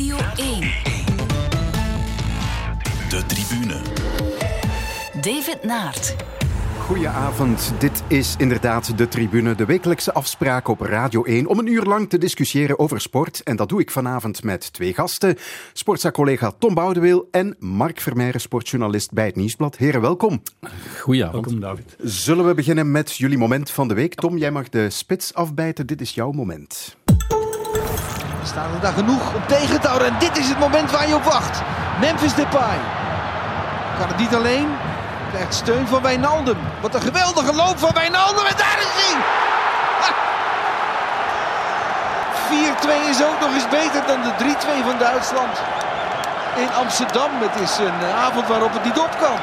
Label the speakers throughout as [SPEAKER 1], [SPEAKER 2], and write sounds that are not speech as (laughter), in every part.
[SPEAKER 1] Radio 1.
[SPEAKER 2] De tribune.
[SPEAKER 1] David Naert.
[SPEAKER 3] Goedenavond, dit is inderdaad de tribune, de wekelijkse afspraak op Radio 1 om een uur lang te discussiëren over sport. En dat doe ik vanavond met twee gasten. Sportza-collega Tom Boudeweel en Mark Vermeijren, sportjournalist bij het Nieuwsblad. Heren, welkom.
[SPEAKER 4] Goedenavond.
[SPEAKER 5] Welkom, David.
[SPEAKER 3] Zullen we beginnen met jullie moment van de week? Tom, jij mag de spits afbijten. Dit is jouw moment.
[SPEAKER 6] Staan er daar genoeg om tegen te houden. En dit is het moment waar je op wacht. Memphis Depay. Kan het niet alleen. Krijgt steun van Wijnaldum. Wat een geweldige loop van Wijnaldum. En daar is hij. Ha! 4-2 is ook nog eens beter dan de 3-2 van Duitsland. In Amsterdam. Het is een avond waarop het niet op kan.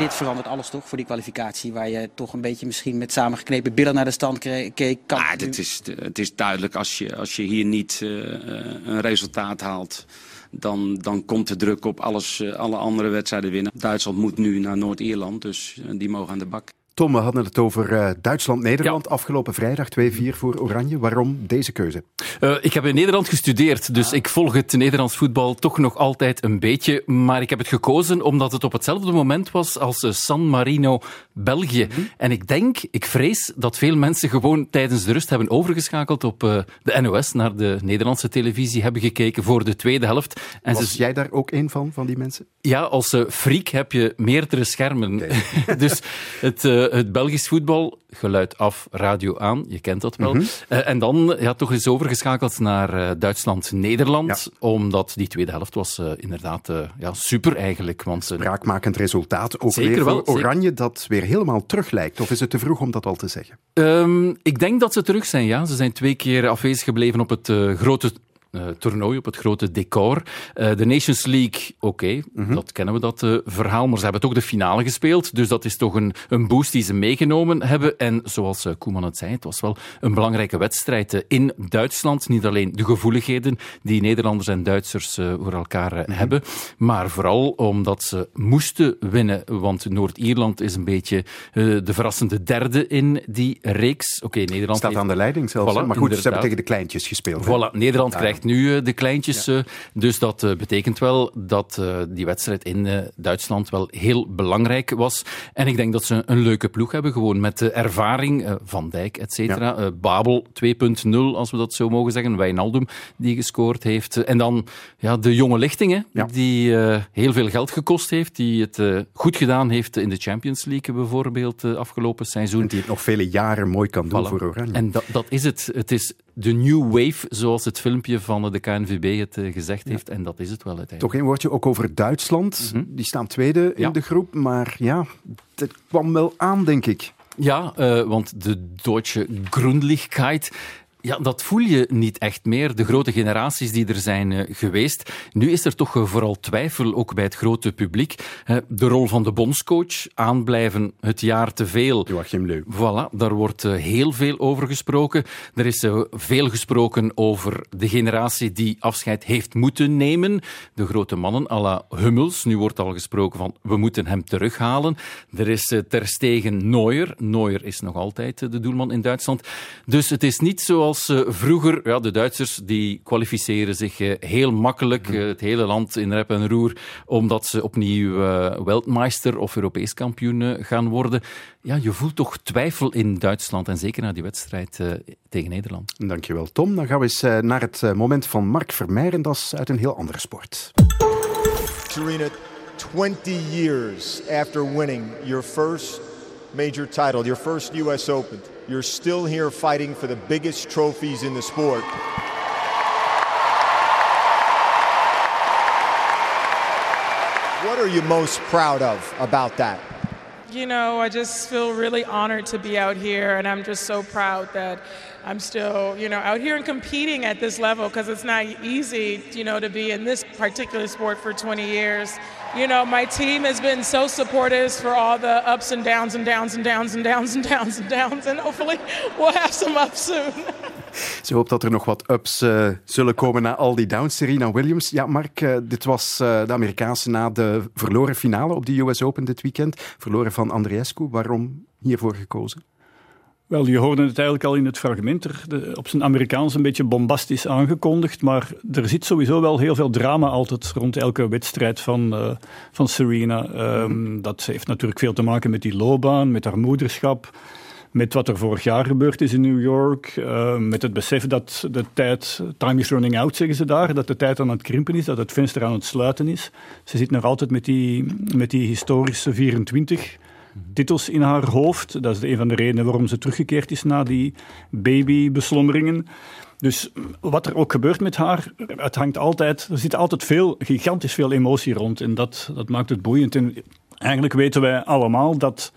[SPEAKER 7] Dit verandert alles toch voor die kwalificatie, waar je toch een beetje misschien met samengeknepen billen naar de stand keek. Kan
[SPEAKER 8] Ah,
[SPEAKER 7] het
[SPEAKER 8] is, het is duidelijk, als je, als je hier niet eh, een resultaat haalt, dan, dan komt de druk op alles, eh, alle andere wedstrijden winnen. Duitsland moet nu naar Noord-Ierland, dus eh, die mogen aan de bak.
[SPEAKER 3] Tom, we hadden het over eh, Duitsland-Nederland afgelopen vrijdag 2-4 voor Oranje. Waarom deze keuze?
[SPEAKER 4] Eh, ik heb in Nederland gestudeerd, dus ik volg het Nederlands voetbal toch nog altijd een beetje. Maar ik heb het gekozen omdat het op hetzelfde moment was als eh, San Marino, België. En ik denk, ik vrees dat veel mensen gewoon tijdens de rust hebben overgeschakeld op de NOS, naar de Nederlandse televisie, hebben gekeken voor de tweede helft. En
[SPEAKER 3] Was jij daar ook een van, van die mensen?
[SPEAKER 4] Ja, als freak heb je meerdere schermen. (laughs) dus het, het Belgisch voetbal, geluid af, radio aan, je kent dat wel. Eh, en dan ja, toch eens overgeschakeld naar eh, Duitsland-Nederland, omdat die tweede helft was eh, inderdaad eh, ja, super eigenlijk. Want, eh,
[SPEAKER 3] Raakmakend resultaat. Ook
[SPEAKER 4] Zeker
[SPEAKER 3] weer
[SPEAKER 4] wel, zeker.
[SPEAKER 3] Oranje dat weer helemaal terug lijkt. Of is het te vroeg om dat al te zeggen?
[SPEAKER 4] Ehm, ik denk dat ze terug zijn, ja. Ze zijn twee keer afwezig gebleven op het eh, grote eh, toernooi, op het grote decor. Eh, de Nations League, oké, dat kennen we, dat eh, verhaal. Maar ze hebben ook de finale gespeeld. Dus dat is toch een, een boost die ze meegenomen hebben. En zoals Koeman het zei, het was wel een belangrijke wedstrijd in Duitsland. Niet alleen de gevoeligheden die Nederlanders en Duitsers voor elkaar eh, hebben, maar vooral omdat ze moesten winnen. Want Noord-Ierland is een beetje de verrassende derde in die reeks. Oké, Nederland
[SPEAKER 3] Staat
[SPEAKER 4] heeft-
[SPEAKER 3] aan de leiding zelfs.
[SPEAKER 4] Voilà,
[SPEAKER 3] maar goed, ze hebben tegen de kleintjes gespeeld.
[SPEAKER 4] Voilà, Nederland krijgt nu eh, de kleintjes. eh, dus dat eh, betekent wel dat die wedstrijd in Duitsland wel heel belangrijk was. En ik denk dat ze een leuke ploeg hebben, gewoon met de ervaring. Van Dijk, et cetera. Babel 2.0, als we dat zo mogen zeggen. Wijnaldum, die gescoord heeft. En dan ja, de jonge lichting, hè,
[SPEAKER 3] Ja.
[SPEAKER 4] die heel veel geld gekost heeft. Die het goed gedaan heeft in de Champions League bijvoorbeeld, afgelopen seizoen.
[SPEAKER 3] Die het nog vele jaren mooi kan doen
[SPEAKER 4] Voilà.
[SPEAKER 3] voor Oranje.
[SPEAKER 4] En dat, dat is het. Het is de new wave, zoals het filmpje van de KNVB het eh, gezegd heeft. En dat is het wel uiteindelijk.
[SPEAKER 3] Toch een woordje ook over Duitsland. Die staan tweede in
[SPEAKER 4] Ja.
[SPEAKER 3] de groep. Maar ja, het kwam wel aan, denk ik.
[SPEAKER 4] Ja, eh, want de Deutsche Grundlichkeit. Ja, dat voel je niet echt meer. De grote generaties die er zijn eh, geweest. Nu is er toch eh, vooral twijfel, ook bij het grote publiek. Eh, de rol van de bondscoach, aanblijven het jaar te veel.
[SPEAKER 3] Joachim Leu.
[SPEAKER 4] Voilà, daar wordt heel veel over gesproken. Er is veel gesproken over de generatie die afscheid heeft moeten nemen. De grote mannen à la Hummels. Nu wordt al gesproken van we moeten hem terughalen. Er is Ter Stegen Neuer. Neuer is nog altijd de doelman in Duitsland. Dus het is niet zoals eh, vroeger. Ja, de Duitsers die kwalificeren zich eh, heel makkelijk. eh, het hele land in rep en roer. Omdat ze opnieuw Weltmeister of Europees kampioen gaan worden. Ja, je voelt toch twijfel in Duitsland. En zeker na die wedstrijd tegen Nederland.
[SPEAKER 3] Dankjewel, Tom. Dan gaan we eens naar het moment van Mark Vermeijren. Dat is uit een heel andere sport.
[SPEAKER 9] Serena, 20 years after winning your first major title, your first US Open, you're still here fighting for the biggest trophies in the sport. What are you most proud of about that?
[SPEAKER 10] You know, I just feel really honored to be out here, and I'm just so proud that I'm still, you know, out here and competing at this level because it's not easy, you know, to be in this particular sport for 20 years. You know, my team has been so supportive for all the ups and downs and downs and downs and downs and downs and downs, and hopefully we'll have some ups soon.
[SPEAKER 3] Ze hoopt dat er nog wat ups eh, zullen komen na al die downs. Serena Williams. Ja, Mark, eh, dit was eh, de Amerikaanse na de verloren finale op de US Open dit weekend. Verloren van Andreescu. Waarom hiervoor gekozen?
[SPEAKER 2] Wel, je hoorde het eigenlijk al in het fragment, er, op zijn Amerikaans een beetje bombastisch aangekondigd, maar er zit sowieso wel heel veel drama altijd rond elke wedstrijd van, uh, van Serena. Um, dat heeft natuurlijk veel te maken met die loopbaan, met haar moederschap, met wat er vorig jaar gebeurd is in New York, uh, met het besef dat de tijd, time is running out zeggen ze daar, dat de tijd aan het krimpen is, dat het venster aan het sluiten is. Ze zit nog altijd met die, met die historische 24 titels in haar hoofd. Dat is een van de redenen waarom ze teruggekeerd is na die babybeslommeringen. Dus wat er ook gebeurt met haar, het hangt altijd, er zit altijd veel, gigantisch veel emotie rond. En dat, dat maakt het boeiend. En eigenlijk weten wij allemaal dat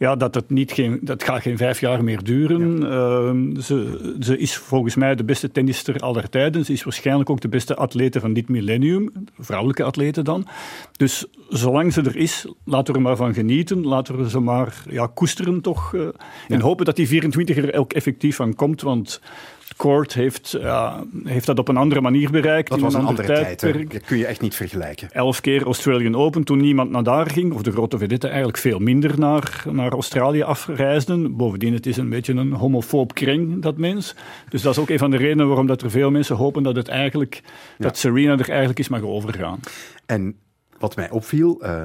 [SPEAKER 2] ja, dat het niet geen, dat gaat geen vijf jaar meer duren. Uh, ze, ze is volgens mij de beste tennister aller tijden. Ze is waarschijnlijk ook de beste atlete van dit millennium. Vrouwelijke atlete dan. Dus zolang ze er is, laten we er maar van genieten. Laten we ze maar ja, koesteren toch. Uh, en hopen dat die 24 er ook effectief van komt. Want Court heeft, heeft dat op een andere manier bereikt.
[SPEAKER 3] Dat was een, andere tijd. Dat kun je echt niet vergelijken.
[SPEAKER 2] Elf keer Australian Open toen niemand naar daar ging, of de grote vedette eigenlijk veel minder naar, naar Australië afreisden. Bovendien, het is een beetje een homofoob kring, dat mens. Dus dat is ook een van de redenen waarom dat er veel mensen hopen dat, het eigenlijk, dat Serena er eigenlijk is mag overgaan.
[SPEAKER 3] En wat mij opviel, uh,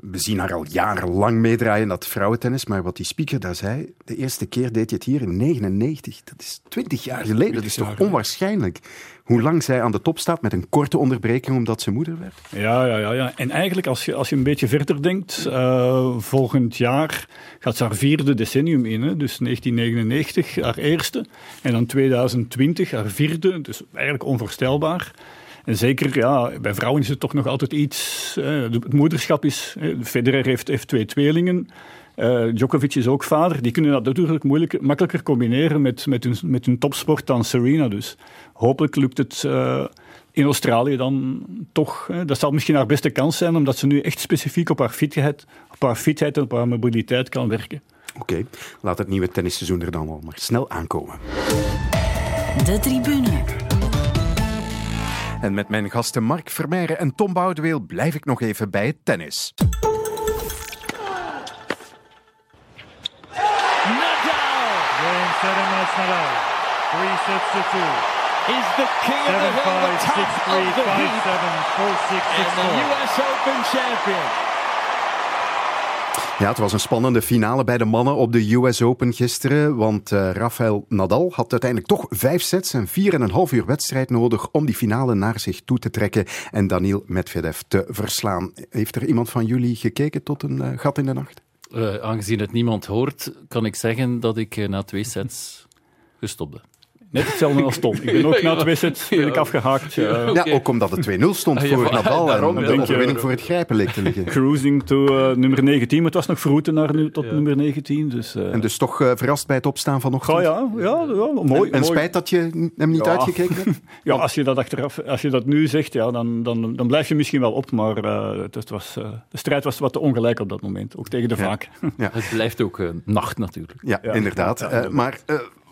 [SPEAKER 3] we zien haar al jarenlang meedraaien dat vrouwentennis, maar wat die speaker daar zei, de eerste keer deed je het hier in 99. Dat is 20 jaar geleden. Dat is toch onwaarschijnlijk hoe lang zij aan de top staat met een korte onderbreking omdat ze moeder werd?
[SPEAKER 2] Ja, ja, ja. ja. En eigenlijk, als je, als je een beetje verder denkt, uh, volgend jaar gaat ze haar vierde decennium in. Hè? Dus 1999, haar eerste. En dan 2020, haar vierde. Dus eigenlijk onvoorstelbaar. En zeker ja, bij vrouwen is het toch nog altijd iets. het moederschap is. Federer heeft, heeft twee tweelingen. Uh, Djokovic is ook vader. Die kunnen dat natuurlijk moeilijk, makkelijker combineren met, met, hun, met hun topsport dan Serena. Dus hopelijk lukt het uh, in Australië dan toch. dat zal misschien haar beste kans zijn, omdat ze nu echt specifiek op haar fitheid, op haar fitheid en op haar mobiliteit kan werken.
[SPEAKER 3] Oké, laat het nieuwe tennisseizoen er dan al maar snel aankomen.
[SPEAKER 1] De tribune.
[SPEAKER 3] En met mijn gasten Mark Vermeijren en Tom Boudeweel blijf ik nog even bij het tennis.
[SPEAKER 5] Nadal! Seven minutes Nadal. Three sets to two.
[SPEAKER 11] Is the king of the hill, the top 6, 3, of the 5, heat. 7, 4, 6, 6, and the US Open champion.
[SPEAKER 3] Ja, het was een spannende finale bij de mannen op de US Open gisteren. Want uh, Rafael Nadal had uiteindelijk toch vijf sets en vier en een half uur wedstrijd nodig om die finale naar zich toe te trekken en Daniel Medvedev te verslaan. Heeft er iemand van jullie gekeken tot een uh, gat in de nacht?
[SPEAKER 4] Uh, aangezien het niemand hoort, kan ik zeggen dat ik na twee sets gestopt ben.
[SPEAKER 2] Net hetzelfde als Tom. Ik ben ook na twee sets ben ik afgehaakt.
[SPEAKER 3] Ja, ja ook omdat het 2-0 stond voor ja, Nadal en de overwinning voor het grijpen leek te liggen.
[SPEAKER 2] Cruising to uh, nummer 19, maar het was nog verroeten naar nu, tot nummer 19. Dus, uh...
[SPEAKER 3] En dus toch uh, verrast bij het opstaan vanochtend?
[SPEAKER 2] Oh, ja, ja, ja, mooi.
[SPEAKER 3] En, en spijt dat je hem niet uitgekeken hebt? (laughs)
[SPEAKER 2] ja, als je dat achteraf, als je dat nu zegt, ja, dan, dan, dan blijf je misschien wel op, maar het, het was, de strijd was wat te ongelijk op dat moment, ook tegen de vaak.
[SPEAKER 4] Het blijft ook nacht natuurlijk.
[SPEAKER 3] Ja, inderdaad. maar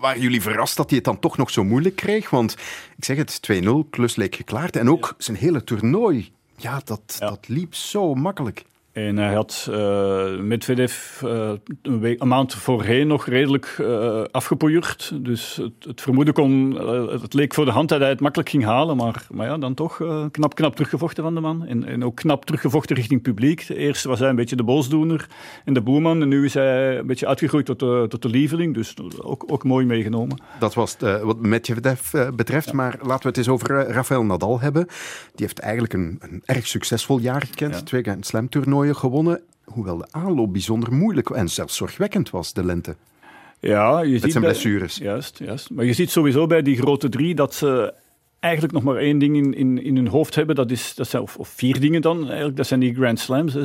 [SPEAKER 3] waren jullie verrast dat hij het dan toch nog zo moeilijk kreeg? Want ik zeg het, 2-0, klus leek geklaard. En ook zijn hele toernooi, ja, dat, dat liep zo makkelijk.
[SPEAKER 2] En hij had uh, Medvedev uh, een, week, een, maand voorheen nog redelijk uh, afgepoeierd. Dus het, het, vermoeden kon, het leek voor de hand dat hij het makkelijk ging halen. Maar, maar ja, dan toch knap, knap teruggevochten van de man. En, en ook knap teruggevochten richting publiek. Eerst was hij een beetje de boosdoener en de boeman. En nu is hij een beetje uitgegroeid tot de, tot de lieveling. Dus ook, ook mooi meegenomen.
[SPEAKER 3] Dat was het, wat Medvedev betreft. Maar laten we het eens over Rafael Nadal hebben. Die heeft eigenlijk een, een erg succesvol jaar gekend. Ja. Twee Grand Slam toernooien gewonnen, hoewel de aanloop bijzonder moeilijk en zelfs zorgwekkend was, de lente.
[SPEAKER 2] Ja, je
[SPEAKER 3] Met
[SPEAKER 2] ziet
[SPEAKER 3] zijn
[SPEAKER 2] bij,
[SPEAKER 3] blessures.
[SPEAKER 2] Juist, juist. Maar je ziet sowieso bij die grote drie dat ze eigenlijk nog maar één ding in, in, in hun hoofd hebben. Dat, is, dat zijn, of, of vier dingen dan eigenlijk. Dat zijn die Grand Slams. Hè.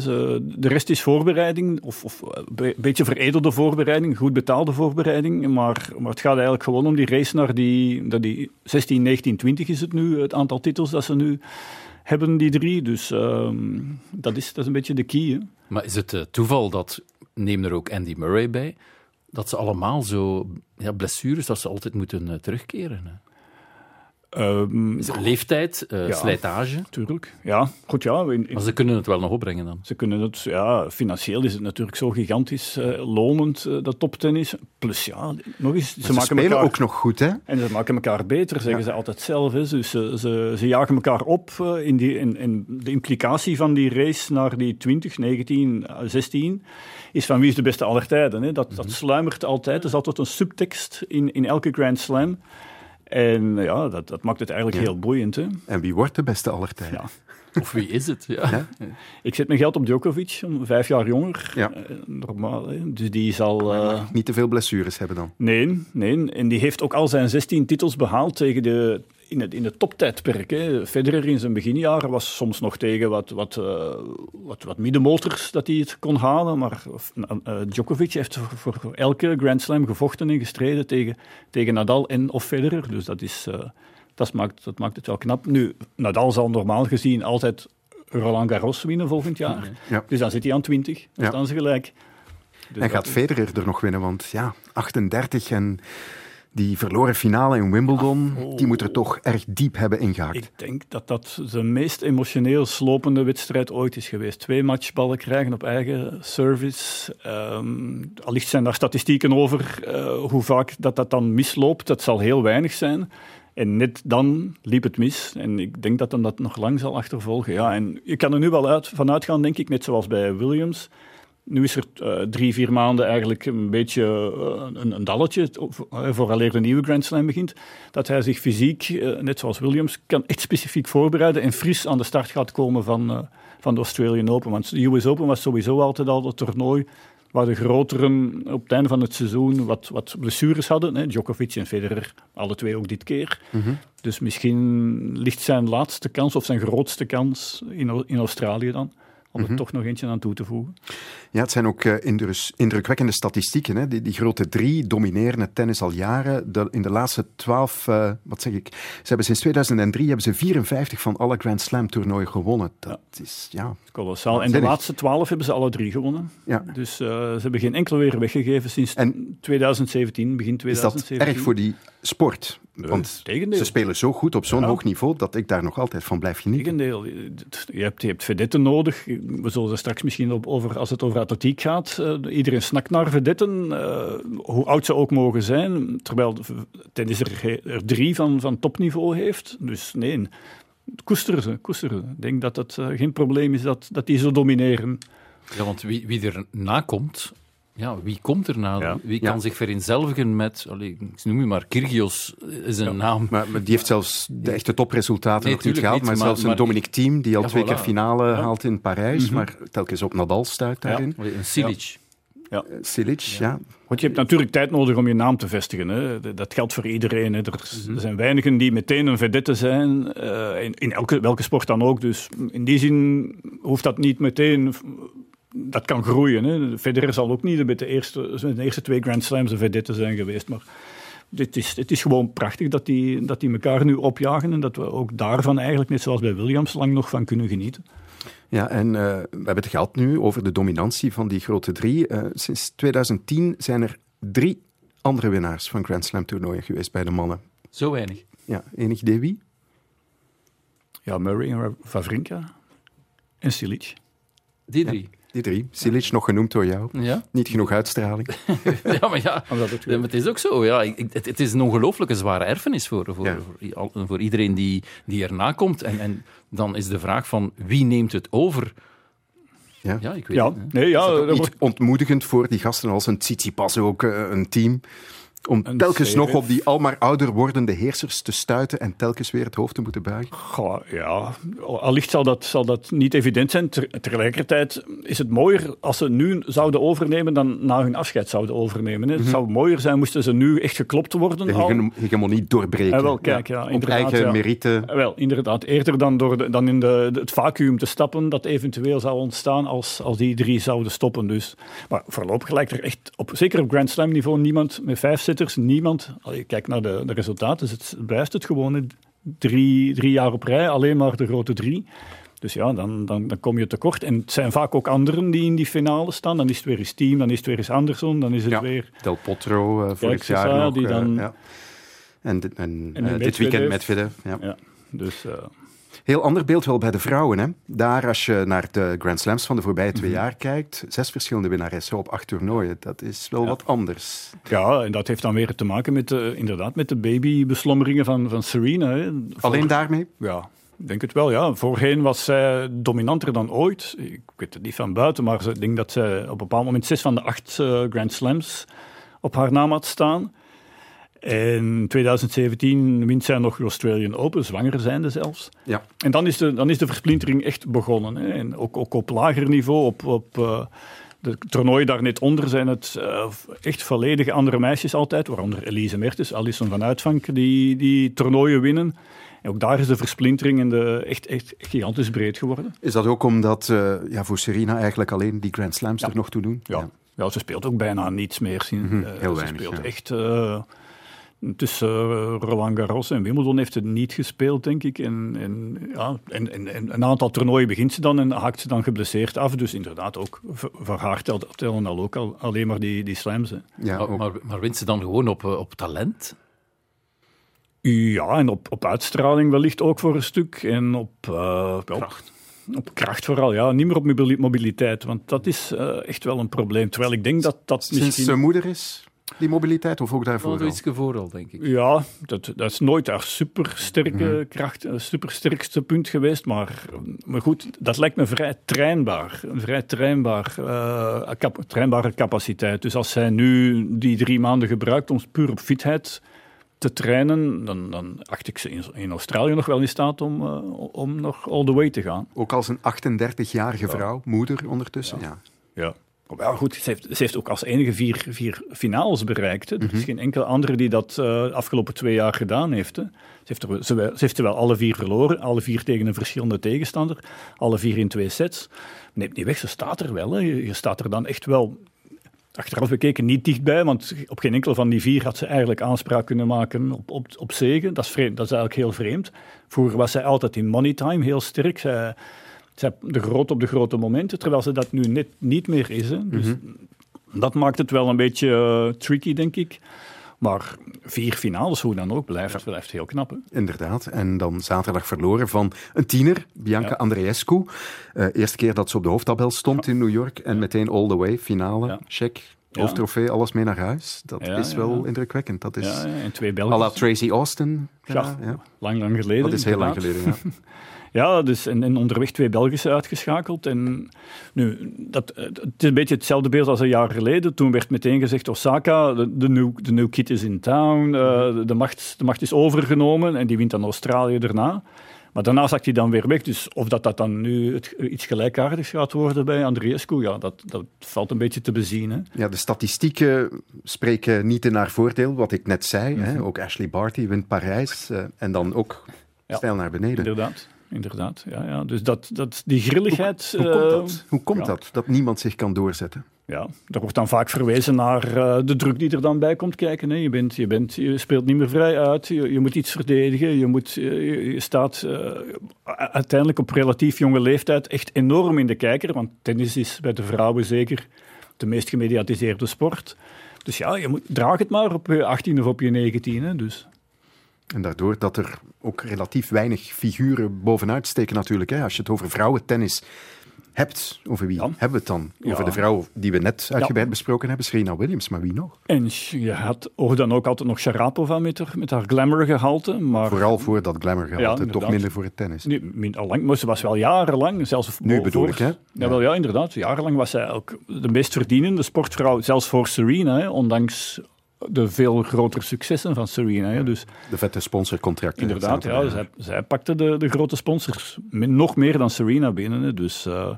[SPEAKER 2] de rest is voorbereiding, of, of een beetje veredelde voorbereiding, goed betaalde voorbereiding. Maar, maar het gaat eigenlijk gewoon om die race naar die, dat die 16, 19, 20 is het nu, het aantal titels dat ze nu hebben die drie. Dus ehm, dat, is, dat een beetje de key. Hè.
[SPEAKER 4] Maar is het uh, toeval dat, neem er ook Andy Murray bij, dat ze allemaal zo ja, blessures, dat ze altijd moeten uh, terugkeren? Hè?
[SPEAKER 2] Um,
[SPEAKER 4] leeftijd, uh, ja, slijtage.
[SPEAKER 2] Tuurlijk, ja. Goed, ja. In,
[SPEAKER 4] in, maar ze kunnen het wel nog opbrengen dan?
[SPEAKER 2] Ze kunnen het, ja. Financieel is het natuurlijk zo gigantisch uh, lonend, uh, dat toptennis. Plus, ja, nog eens...
[SPEAKER 3] Ze, ze maken spelen elkaar, ook nog goed, hè?
[SPEAKER 2] En ze maken elkaar beter, zeggen ja. ze altijd zelf. Hè. Dus ze, ze, ze jagen elkaar op in, die, in, in de implicatie van die race naar die 20, 19, 16 is van wie is de beste aller tijden. Hè. Dat, mm -hmm. dat sluimert altijd. Er is altijd een subtekst in, in elke Grand Slam. En ja, dat, dat maakt het eigenlijk ja. heel boeiend. Hè?
[SPEAKER 3] En wie wordt de beste aller tijden? Ja.
[SPEAKER 4] Of wie is het? Ja. ja.
[SPEAKER 2] Ik zet mijn geld op Djokovic, vijf jaar jonger. Ja. Uh, normaal, hè. dus die zal... Uh...
[SPEAKER 3] Niet te veel blessures hebben dan?
[SPEAKER 2] Nee, nee, en die heeft ook al zijn 16 titels behaald tegen de, in het, in het toptijdperk. Hè. Federer in zijn beginjaren was soms nog tegen wat, wat, uh, wat, wat middenmotors dat hij het kon halen. Maar uh, Djokovic heeft voor, voor, elke Grand Slam gevochten en gestreden tegen, tegen Nadal en of Federer. Dus dat, is, uh, dat, maakt, dat maakt het wel knap. Nu, Nadal zal normaal gezien altijd Roland Garros winnen volgend jaar. Ja. Dus dan zit hij aan 20. Dan ja. staan ze gelijk.
[SPEAKER 3] Dus en gaat Federer er nog winnen? Want ja, 38 en die verloren finale in Wimbledon, ah, oh. die moet er toch erg diep hebben ingehakt.
[SPEAKER 2] Ik denk dat dat de meest emotioneel slopende wedstrijd ooit is geweest. Twee matchballen krijgen op eigen service. Um, allicht zijn daar statistieken over uh, hoe vaak dat, dat dan misloopt. Dat zal heel weinig zijn. En net dan liep het mis. En ik denk dat hem dat nog lang zal achtervolgen. Ja, en je kan er nu wel uit, van uitgaan, denk ik, net zoals bij Williams nu is er uh, drie, vier maanden eigenlijk een beetje uh, een, een, dalletje, vooraleer de nieuwe Grand Slam begint, dat hij zich fysiek, net zoals Williams, kan echt specifiek voorbereiden en fris aan de start gaat komen van, van de Australian Open. Want de US Open was sowieso altijd al het toernooi waar de groteren op het einde van het seizoen wat, wat blessures hadden. Hè. Djokovic en Federer, alle twee ook dit keer. Mm -hmm. Dus misschien ligt zijn laatste kans of zijn grootste kans in, in Australië dan om er mm -hmm. toch nog eentje aan toe te voegen.
[SPEAKER 3] Ja, het zijn ook uh, indrukwekkende statistieken. Hè? Die, die, grote drie domineren het tennis al jaren. De, in de laatste twaalf, uh, wat zeg ik, ze hebben sinds 2003 hebben ze 54 van alle Grand Slam toernooien gewonnen. Dat ja. is, ja...
[SPEAKER 2] Kolossaal. En de laatste twaalf hebben ze alle drie gewonnen. Ja. Dus uh, ze hebben geen enkele weer weggegeven sinds en 2017, begin 2017.
[SPEAKER 3] Is dat erg voor die sport? Want Tegendeel. ze spelen zo goed op zo'n ja. hoog niveau dat ik daar nog altijd van blijf genieten.
[SPEAKER 2] Tegendeel. Je hebt, je hebt vedetten nodig. We zullen er straks misschien op over, als het over atletiek gaat. Uh, iedereen snakt naar vedetten, uh, hoe oud ze ook mogen zijn. Terwijl tennis er, er drie van, van topniveau heeft. Dus nee, koesteren ze, koesteren ze. Ik denk dat het uh, geen probleem is dat, dat die zo domineren.
[SPEAKER 4] Ja, want wie, wie er nakomt, ja, wie komt er? Ja. Wie kan ja. zich vereenzelvigen met, allee, ik noem je maar, Kyrgios is een ja. naam.
[SPEAKER 3] Maar, maar, die heeft zelfs de echte topresultaten nee, nog niet gehaald, niet, maar, maar, zelfs een Dominic Thiem, die al twee voilà. keer finale haalt in Parijs, mm -hmm. maar telkens op Nadal stuit daarin.
[SPEAKER 4] Een Silic.
[SPEAKER 3] Ja. Silic, ja.
[SPEAKER 2] Want je hebt natuurlijk tijd nodig om je naam te vestigen. Hè. Dat geldt voor iedereen. Hè. Er, er, zijn weinigen die meteen een vedette zijn, uh, in, in elke, welke sport dan ook. Dus in die zin hoeft dat niet meteen dat kan groeien. Hè. Federer zal ook niet met de eerste, de eerste twee Grand Slams een vedette zijn geweest. Maar dit is, het is gewoon prachtig dat die, dat die elkaar nu opjagen. En dat we ook daarvan eigenlijk, net zoals bij Williams, lang nog van kunnen genieten.
[SPEAKER 3] Ja, en uh, we hebben het gehad nu over de dominantie van die grote drie. Uh, sinds 2010 zijn er drie andere winnaars van Grand Slam toernooien geweest bij de mannen.
[SPEAKER 4] Zo weinig?
[SPEAKER 3] Ja, enig idee wie?
[SPEAKER 2] Ja, Murray en Vavrinka en Silic.
[SPEAKER 4] Die drie?
[SPEAKER 3] Ja. Die drie. Silic nog genoemd door jou. Ja? Niet genoeg uitstraling. (laughs)
[SPEAKER 4] ja, maar ja, het is ook zo. Ja. Het, het is een ongelooflijke zware erfenis voor, voor, ja. voor, voor, iedereen die, die erna komt. En, en dan is de vraag van wie neemt het over?
[SPEAKER 3] Ja,
[SPEAKER 2] ja ik weet ja. het. Nee, ja,
[SPEAKER 3] dat wordt... ontmoedigend voor die gasten als een Tsitsipas ook, eh, een team. Om een telkens nog op die almaar ouder wordende heersers te stuiten en telkens weer het hoofd te moeten buigen?
[SPEAKER 2] Goh, ja, allicht zal dat, zal dat niet evident zijn. Ter, tegelijkertijd is het mooier als ze nu zouden overnemen dan na hun afscheid zouden overnemen. Hè. Het mm -hmm. zou mooier zijn moesten ze nu echt geklopt worden.
[SPEAKER 3] De hege hegemonie doorbreken.
[SPEAKER 2] Ja, wel, kijk, ja,
[SPEAKER 3] ja op eigen ja. merite.
[SPEAKER 2] Wel, inderdaad. Eerder dan, door de, dan in de, de, het vacuüm te stappen dat eventueel zou ontstaan als, als die drie zouden stoppen. Dus. Maar voorlopig lijkt er echt, op, zeker op Grand Slam niveau, niemand met vijf zitters, niemand. Je kijkt naar de, de resultaten, dus het blijft het gewoon drie, drie jaar op rij, alleen maar de grote drie. Dus ja, dan, dan, dan kom je tekort. En het zijn vaak ook anderen die in die finale staan. Dan is het weer eens Team, dan is het weer eens Anderson, dan is het
[SPEAKER 3] ja,
[SPEAKER 2] weer...
[SPEAKER 3] Del Potro uh, vorig jaar nog.
[SPEAKER 2] Die dan, uh, ja.
[SPEAKER 3] En, dit- en,
[SPEAKER 2] En
[SPEAKER 3] eh, dit weekend
[SPEAKER 2] Medvedev.
[SPEAKER 3] Medvedev. Ja.
[SPEAKER 2] Ja, dus... eh,
[SPEAKER 3] Heel ander beeld wel bij de vrouwen. Hè? Daar, als je naar de Grand Slams van de voorbije twee jaar kijkt, zes verschillende winnaressen op acht toernooien. Dat is wel wat anders.
[SPEAKER 2] Ja, en dat heeft dan weer te maken met de, inderdaad met de babybeslommeringen van, van Serena. Hè. Voor-
[SPEAKER 3] Alleen daarmee?
[SPEAKER 2] Ja, ik denk het wel. Ja. Voorheen was zij dominanter dan ooit. Ik weet het niet van buiten, maar ik denk dat zij op een bepaald moment zes van de acht eh, Grand Slams op haar naam had staan. En in 2017 wint zij nog Australian Open, zwanger zijnde zelfs.
[SPEAKER 3] Ja.
[SPEAKER 2] En dan is de, dan is de versplintering echt begonnen. Hè. En ook, ook op lager niveau, op, op eh, de toernooien daar net onder, zijn het eh, echt volledig andere meisjes altijd. Waaronder Elise Mertens, Alison van Uitvank, die, die toernooien winnen. En ook daar is de versplintering en de, echt, echt gigantisch breed geworden.
[SPEAKER 3] Is dat ook omdat eh, ja, voor Serena eigenlijk alleen die Grand Slams er nog toe doen?
[SPEAKER 2] Ja. Ja, ze speelt ook bijna niets meer. Zien.
[SPEAKER 3] Mhm, heel
[SPEAKER 2] ze
[SPEAKER 3] weinig,
[SPEAKER 2] speelt
[SPEAKER 3] ja.
[SPEAKER 2] echt... tussen eh, Roland Garros en Wimbledon heeft ze niet gespeeld, denk ik. En, en, ja, en, en, en een aantal toernooien begint ze dan en haakt ze dan geblesseerd af. Dus inderdaad, ook voor, haar tellen al ook al, alleen maar die, die slams. Hè.
[SPEAKER 3] Ja,
[SPEAKER 4] maar, maar, maar wint ze dan gewoon op, eh, op talent?
[SPEAKER 2] Ja, en op, op uitstraling wellicht ook voor een stuk. En op eh, kracht. Op kracht vooral, ja. Niet meer op mobili- mobiliteit, want dat is eh, echt wel een probleem. Terwijl ik denk dat dat
[SPEAKER 3] Sinds
[SPEAKER 2] misschien...
[SPEAKER 3] ze moeder is, die mobiliteit, of ook daarvoor
[SPEAKER 4] iets denk ik.
[SPEAKER 2] Ja, dat, dat is nooit haar supersterke kracht, eh, supersterkste punt geweest. Maar, maar goed, dat lijkt me vrij trainbaar. Een vrij trainbaar, eh, trainbare capaciteit. Dus als zij nu die drie maanden gebruikt om puur op fitheid te trainen, dan, dan acht ik ze in, in Australië nog wel in staat om, eh, om nog all the way te gaan.
[SPEAKER 3] Ook als een 38-jarige vrouw, moeder ondertussen. Ja.
[SPEAKER 2] Ja. Ja, goed, ze heeft, ze heeft ook als enige vier, vier finales bereikt. Hè. Er is geen enkele andere die dat eh, de afgelopen twee jaar gedaan heeft. Hè. Ze, heeft er, wel- ze, wel- ze heeft er wel alle vier verloren, alle vier tegen een verschillende tegenstander, alle vier in twee sets. Neemt niet weg, ze staat er wel. Hè. Je, je staat er dan echt wel, achteraf bekeken, niet dichtbij, want op geen enkel van die vier had ze eigenlijk aanspraak kunnen maken op, op, op zegen. Dat is, vreemd, dat is eigenlijk heel vreemd. Vroeger was zij altijd in money time heel sterk. Zij, zij de groot op de grote momenten, terwijl ze dat nu net niet meer is. Hè. Dus dat maakt het wel een beetje eh, tricky, denk ik. Maar vier finales, hoe dan ook, blijft, blijft heel knap. Hè.
[SPEAKER 3] Inderdaad. En dan zaterdag verloren van een tiener, Bianca
[SPEAKER 2] Ja.
[SPEAKER 3] Andreescu. Eh eerste keer dat ze op de hoofdtabel stond in New York. En meteen all the way, finale, check, hoofdtrofee, alles mee naar huis. Dat is wel indrukwekkend. Dat is
[SPEAKER 2] Ja, ja, en twee
[SPEAKER 3] à
[SPEAKER 2] Belgen.
[SPEAKER 3] la Tracy Austin.
[SPEAKER 2] Ja,
[SPEAKER 3] ja.
[SPEAKER 2] lang, lang geleden.
[SPEAKER 3] Dat is heel lang geleden, ja. (laughs)
[SPEAKER 2] Ja, dus en, en onderweg twee Belgische uitgeschakeld. En nu, dat, het is een beetje hetzelfde beeld als een jaar geleden. Toen werd meteen gezegd, Osaka, de, de, new, de new kid is in town, eh, de, macht, de macht is overgenomen en die wint dan Australië daarna. Maar daarna zakt hij dan weer weg. Dus of dat, dat dan nu het, iets gelijkaardigs gaat worden bij Andreescu, ja, dat, dat valt een beetje te bezien. Hè.
[SPEAKER 3] Ja, de statistieken spreken niet in haar voordeel, wat ik net zei. hè.
[SPEAKER 2] Mhm.
[SPEAKER 3] Ook Ashley Barty wint Parijs eh, en dan ook
[SPEAKER 2] Ja.
[SPEAKER 3] stijl naar beneden.
[SPEAKER 2] Inderdaad, inderdaad. Ja, ja. Dus dat, dat, die grilligheid...
[SPEAKER 3] Hoe komt
[SPEAKER 2] eh,
[SPEAKER 3] dat? Hoe komt
[SPEAKER 2] ja.
[SPEAKER 3] dat, dat niemand zich kan doorzetten?
[SPEAKER 2] Ja, er wordt dan vaak verwezen naar eh, de druk die er dan bij komt kijken. Hè. Je, bent, je, bent, je speelt niet meer vrij uit, je, je moet iets verdedigen, je, moet, eh, je, je staat uiteindelijk op relatief jonge leeftijd echt enorm in de kijker, want tennis is bij de vrouwen zeker de meest gemediatiseerde sport. Dus ja, je moet, draag het maar op je 18 of op je 19e. Dus.
[SPEAKER 3] En daardoor dat er ook relatief weinig figuren bovenuit steken natuurlijk. Hè. Als je het over vrouwentennis hebt, over wie hebben we het dan?
[SPEAKER 2] Ja.
[SPEAKER 3] Over de vrouw die we net uitgebreid besproken hebben, Serena Williams, maar wie nog?
[SPEAKER 2] En je had ook dan ook altijd nog Sharapova met haar, met haar glamour gehalte. Maar
[SPEAKER 3] Vooral voor dat glamour gehalte, toch minder voor het tennis.
[SPEAKER 2] Nee, min- al lang, maar ze was wel jarenlang, zelfs
[SPEAKER 3] Nu
[SPEAKER 2] voor-
[SPEAKER 3] bedoel ik, hè?
[SPEAKER 2] Ja, wel, ja, inderdaad. Jarenlang was zij ook de meest verdienende sportvrouw, zelfs voor Serena, hè, ondanks de veel grotere successen van Serena. Hè, dus
[SPEAKER 3] De vette sponsorcontracten.
[SPEAKER 2] inderdaad, ja, zij, zij pakte de, de grote sponsors nog meer dan Serena binnen. Hè, dus, eh,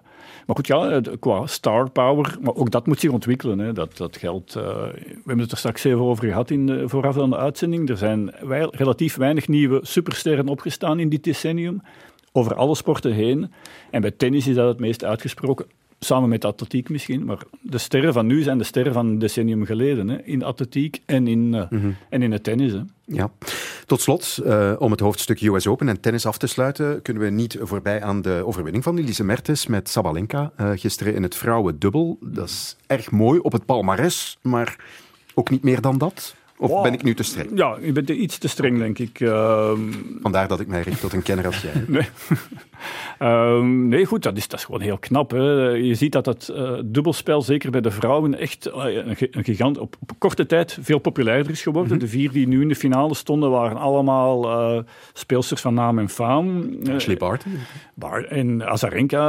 [SPEAKER 2] maar goed, ja, qua star power, maar ook dat moet zich ontwikkelen. Hè, dat, dat geldt. eh, we hebben het er straks even over gehad in de, vooraf aan de uitzending. Er zijn wij, relatief weinig nieuwe supersterren opgestaan in dit decennium. Over alle sporten heen. En bij tennis is dat het meest uitgesproken. Samen met de atletiek misschien. Maar de sterren van nu zijn de sterren van een decennium geleden. Hè, in de atletiek en in, eh, en in het tennis. Hè.
[SPEAKER 3] Ja. Tot slot, eh, om het hoofdstuk US Open en tennis af te sluiten, kunnen we niet voorbij aan de overwinning van Elise Mertens met Sabalenka eh, gisteren in het vrouwendubbel. Dat is erg mooi op het palmares, maar ook niet meer dan dat. Of ben ik nu te streng?
[SPEAKER 2] Ja, je bent iets te streng, denk ik. Ehm,
[SPEAKER 3] Vandaar dat ik mij richt tot een kenner als jij. (laughs)
[SPEAKER 2] nee. (laughs) Ehm, nee, goed, dat is, dat is gewoon heel knap. Hè. Je ziet dat het uh, dubbelspel, zeker bij de vrouwen, echt uh, een, een, gigant op, op, korte tijd veel populairder is geworden. Mm -hmm. De vier die nu in de finale stonden, waren allemaal uh, speelsters van naam en faam.
[SPEAKER 3] Ashley Barty.
[SPEAKER 2] Bar en Azarenka,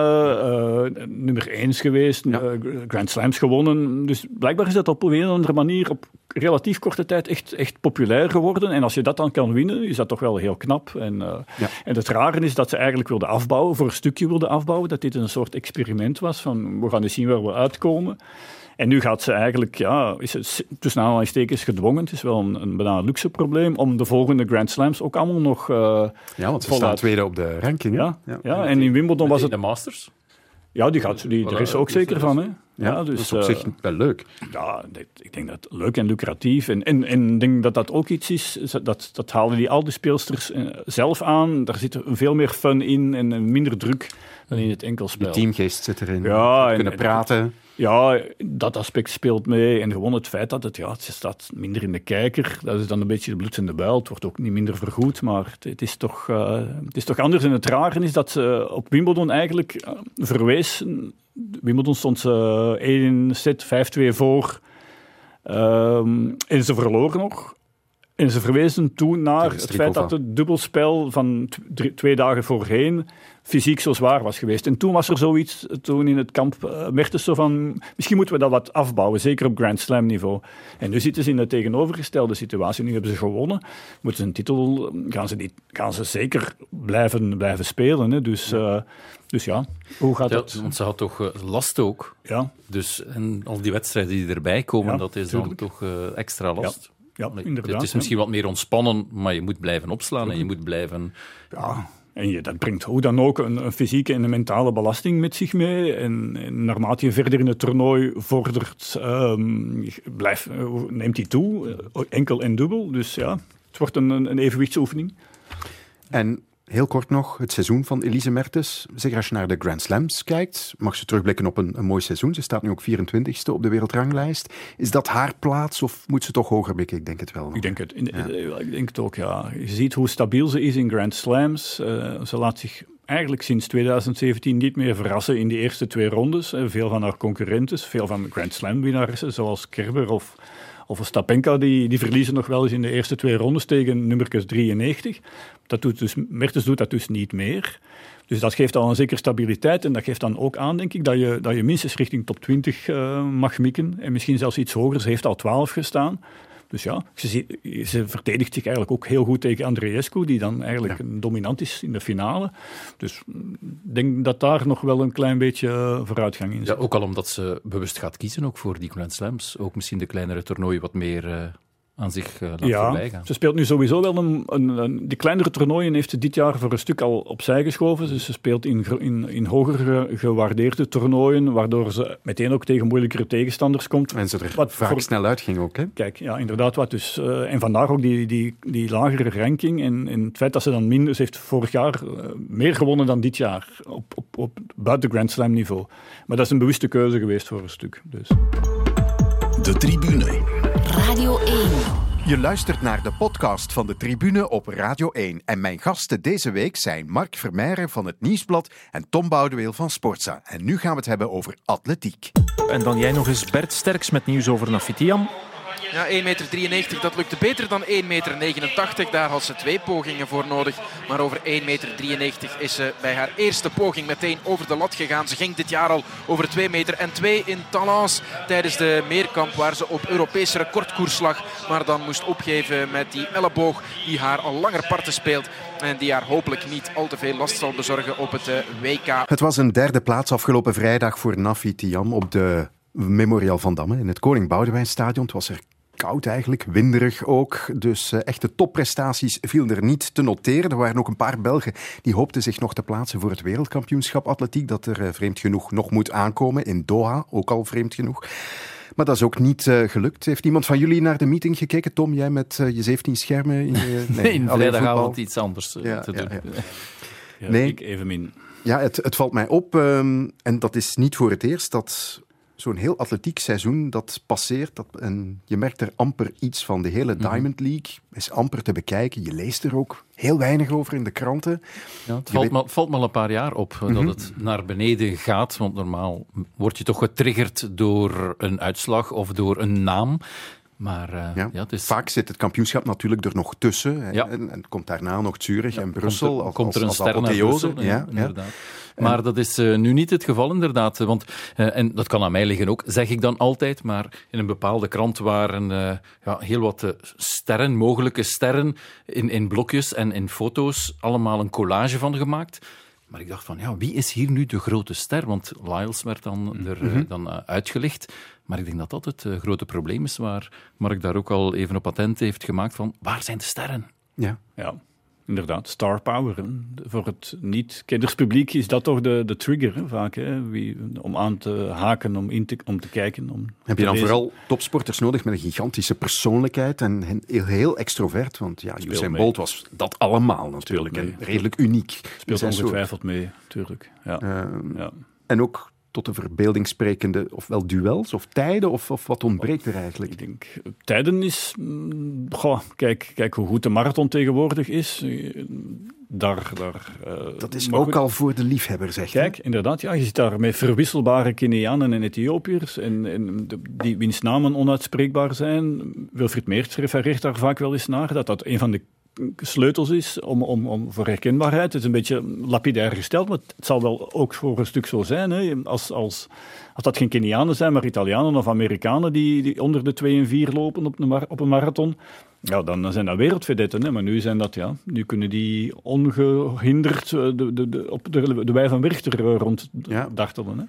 [SPEAKER 2] nummer één geweest, ja. Grand Slams gewonnen. Dus blijkbaar is dat op een of andere manier op relatief korte tijd echt, echt populair geworden. En als je dat dan kan winnen, is dat toch wel heel knap. En, ja. en het rare is dat ze eigenlijk wilden afbouwen, voor een stukje wilden afbouwen, dat dit een soort experiment was van we gaan eens zien waar we uitkomen. En nu gaat ze eigenlijk, ja, is het tussen aanhalingstekens gedwongen, het is wel een, een bijna luxe probleem, om de volgende Grand Slams ook allemaal nog uh,
[SPEAKER 3] Ja, want ze staan tweede op de ranking.
[SPEAKER 2] Ja, ja. ja en in Wimbledon was het...
[SPEAKER 4] De Masters?
[SPEAKER 2] Ja, die gaat, die, er is ook zeker van, hè.
[SPEAKER 3] Ja, dus, dat is op uh, zich wel leuk.
[SPEAKER 2] Ja, ik denk dat leuk en lucratief. En ik en, en denk dat dat ook iets is, dat, dat halen die al die speelsters zelf aan. Daar zit veel meer fun in en minder druk dan in het enkelspel.
[SPEAKER 3] De teamgeest zit erin. Ja, en, kunnen praten.
[SPEAKER 2] Ja, dat aspect speelt mee. En gewoon het feit dat het, ja, het staat minder in de kijker. Dat is dan een beetje de bloed in de buil. Het wordt ook niet minder vergoed. Maar het, het is, toch, uh, het is toch anders. En het rare is dat ze op Wimbledon eigenlijk verwees. Wimbledon stond ze uh, 1 set 5-2 voor. Um, en ze verloren nog. En ze verwezen toen naar het feit dat het dubbelspel van twee dagen voorheen fysiek zo zwaar was geweest. En toen was er zoiets, toen in het kamp uh, Mertens zo van, misschien moeten we dat wat afbouwen, zeker op Grand Slam niveau. En nu zitten ze in de tegenovergestelde situatie. Nu hebben ze gewonnen. Moeten ze een titel, gaan ze, niet, gaan ze zeker blijven, blijven spelen. Hè? Dus, uh, dus ja, hoe gaat
[SPEAKER 4] ja,
[SPEAKER 2] dat?
[SPEAKER 4] Want ze had toch uh, last ook.
[SPEAKER 2] Ja.
[SPEAKER 4] Dus, en al die wedstrijden die erbij komen, ja, dat is tuurlijk. dan toch extra last.
[SPEAKER 2] Ja. Ja, inderdaad.
[SPEAKER 4] Het is misschien wat meer ontspannen, maar je moet blijven opslaan en je moet blijven...
[SPEAKER 2] Ja, en je, dat brengt hoe dan ook een, fysieke en een mentale belasting met zich mee. En, en naarmate je verder in het toernooi vordert, um, blijf, neemt die toe, enkel en dubbel. Dus ja, het wordt een, een evenwichtsoefening.
[SPEAKER 3] En Heel kort nog, het seizoen van Elise Mertens. Zeg, als je naar de Grand Slams kijkt, mag ze terugblikken op een, een mooi seizoen. Ze staat nu ook 24ste op de wereldranglijst. Is dat haar plaats of moet ze toch hoger blikken? Ik denk het wel.
[SPEAKER 2] Ik denk het, ja. ik denk het ook, ja. Je ziet hoe stabiel ze is in Grand Slams. Uh, ze laat zich eigenlijk sinds 2017 niet meer verrassen in de eerste twee rondes. Veel van haar concurrenten, veel van Grand Slam winnaressen, zoals Kerber of of Stapenka, die, die verliezen nog wel eens in de eerste twee rondes tegen nummertjes 93. Dat doet dus, Mertens doet dat dus niet meer. Dus dat geeft al een zekere stabiliteit en dat geeft dan ook aan, denk ik, dat je, dat je minstens richting top 20 uh, mag mikken. En misschien zelfs iets hoger. Ze heeft al 12 gestaan. Dus ja, ze, ze, verdedigt zich eigenlijk ook heel goed tegen Andreescu, die dan eigenlijk ja. dominant is in de finale. Dus ik denk dat daar nog wel een klein beetje vooruitgang in zit.
[SPEAKER 4] Ja, ook al omdat ze bewust gaat kiezen ook voor die Grand Slams. Ook misschien de kleinere toernooien wat meer... Aan zich uh, laat
[SPEAKER 2] ja,
[SPEAKER 4] voorbij gaan.
[SPEAKER 2] Ze speelt nu sowieso wel een, een, een, Die kleinere toernooien heeft ze dit jaar voor een stuk al opzij geschoven. Dus ze speelt in, in, in hoger gewaardeerde toernooien, waardoor ze meteen ook tegen moeilijkere tegenstanders komt.
[SPEAKER 3] En ze er wat vaak voor... snel uitging ook, hè?
[SPEAKER 2] Kijk, ja, inderdaad. Wat dus, uh, en vandaar ook die, die, die lagere ranking. En, en het feit dat ze dan minder... Ze heeft vorig jaar uh, meer gewonnen dan dit jaar, op, op, op buiten Grand Slam niveau. Maar dat is een bewuste keuze geweest voor een stuk. Dus.
[SPEAKER 12] De tribune.
[SPEAKER 1] Radio 1.
[SPEAKER 3] Je luistert naar de podcast van de Tribune op Radio 1. En mijn gasten deze week zijn Mark Vermeijeren van het Nieuwsblad en Tom Boudeweel van Sportza. En nu gaan we het hebben over atletiek.
[SPEAKER 13] En dan jij nog eens Bert Sterks met nieuws over Nafitiam.
[SPEAKER 14] Ja, 1,93 meter, dat lukte beter dan 1,89 meter. Daar had ze twee pogingen voor nodig. Maar over 1,93 meter is ze bij haar eerste poging meteen over de lat gegaan. Ze ging dit jaar al over 2 meter en 2 in Talence tijdens de meerkamp waar ze op Europese recordkoers lag. Maar dan moest opgeven met die elleboog die haar al langer parten speelt. En die haar hopelijk niet al te veel last zal bezorgen op het WK.
[SPEAKER 3] Het was een derde plaats afgelopen vrijdag voor Nafi Tiam op de Memorial van Damme in het Koning Boudewijnstadion. Het was er koud eigenlijk, winderig ook. Dus uh, echte topprestaties vielen er niet te noteren. Er waren ook een paar Belgen die hoopten zich nog te plaatsen voor het wereldkampioenschap atletiek, dat er uh, vreemd genoeg nog moet aankomen in Doha, ook al vreemd genoeg. Maar dat is ook niet uh, gelukt. Heeft iemand van jullie naar de meeting gekeken? Tom, jij met je 17 schermen? In je, (laughs)
[SPEAKER 4] nee, in vrijdagavond iets anders ja, te doen.
[SPEAKER 2] Ja, (laughs) ja. nee. ik even min.
[SPEAKER 3] Ja, het, het valt mij op, um, en dat is niet voor het eerst, dat zo'n heel atletiek seizoen dat passeert. Dat, en je merkt er amper iets van. De hele
[SPEAKER 4] Mhm.
[SPEAKER 3] Diamond League is amper te bekijken. Je leest er ook heel weinig over in de kranten.
[SPEAKER 4] Ja, het valt,
[SPEAKER 3] weet-
[SPEAKER 4] me, het valt me al een paar jaar op eh,
[SPEAKER 3] Mhm.
[SPEAKER 4] dat het naar beneden gaat. Want normaal word je toch getriggerd door een uitslag of door een naam. Maar eh, ja.
[SPEAKER 3] Ja.
[SPEAKER 4] het is,
[SPEAKER 3] Vaak zit het kampioenschap natuurlijk er nog tussen.
[SPEAKER 4] Ja.
[SPEAKER 3] En, en komt daarna nog Zurich en Brussel.
[SPEAKER 4] komt er,
[SPEAKER 3] als-
[SPEAKER 4] komt er een
[SPEAKER 3] als- als
[SPEAKER 4] ster naar
[SPEAKER 3] apotheose.
[SPEAKER 4] Brussel, ja,
[SPEAKER 3] Ja, ja.
[SPEAKER 4] inderdaad. Maar dat is eh, nu niet het geval, inderdaad. Want, eh, en dat kan aan mij liggen ook, zeg ik dan altijd. Maar in een bepaalde krant waren ja, heel wat sterren, mogelijke sterren, in, in blokjes en in foto's, allemaal een collage van gemaakt. Maar ik dacht van, ja, wie is hier nu de grote ster? Want Lyles werd dan, er, eh,
[SPEAKER 3] Mhm.
[SPEAKER 4] dan uitgelicht. Maar ik denk dat dat het eh, grote probleem is, waar Mark daar ook al even op attent heeft gemaakt van, waar zijn de sterren?
[SPEAKER 3] Ja.
[SPEAKER 2] Ja, inderdaad. Star power. Hè. Voor het niet-kinderspubliek is dat toch de, de trigger hè, vaak. Hè. Wie, om aan te haken, om, in te, om te kijken. Om
[SPEAKER 3] Heb
[SPEAKER 2] te
[SPEAKER 3] je dan
[SPEAKER 2] lezen.
[SPEAKER 3] vooral topsporters nodig met een gigantische persoonlijkheid en heel, heel extrovert? Want ja, Usain
[SPEAKER 2] mee.
[SPEAKER 3] Bolt was dat allemaal natuurlijk. En redelijk uniek.
[SPEAKER 2] Speelt
[SPEAKER 3] soort.
[SPEAKER 2] ongetwijfeld mee, natuurlijk. Ja.
[SPEAKER 3] Ehm,
[SPEAKER 2] ja.
[SPEAKER 3] En ook tot de verbeelding sprekende, ofwel duels of tijden, of, of wat ontbreekt er eigenlijk?
[SPEAKER 2] Ik denk, tijden is... mm, Goh, kijk, kijk hoe goed de marathon tegenwoordig is. Eh, Daar, daar, eh,
[SPEAKER 3] Dat is ook al voor de liefhebber, zeg.
[SPEAKER 2] Kijk, inderdaad, ja, je zit daar met verwisselbare Kenianen en Ethiopiërs en, en de- die wiens namen onuitspreekbaar zijn. Wilfried Meerts refereert daar vaak wel eens naar, dat dat een van de sleutels is om, om, om voor herkenbaarheid. Het is een beetje lapidair gesteld, maar het zal wel ook voor een stuk zo zijn. Hè. Als, als, als dat geen Kenianen zijn, maar Italianen of Amerikanen die, die onder de 2 en 4 lopen op een, op een marathon, ja, dan zijn dat wereldvedetten. Hè. Maar nu zijn dat, ja, nu kunnen die ongehinderd eh, de, de, de, op de, de wei van Werchter eh, rond
[SPEAKER 3] Ja.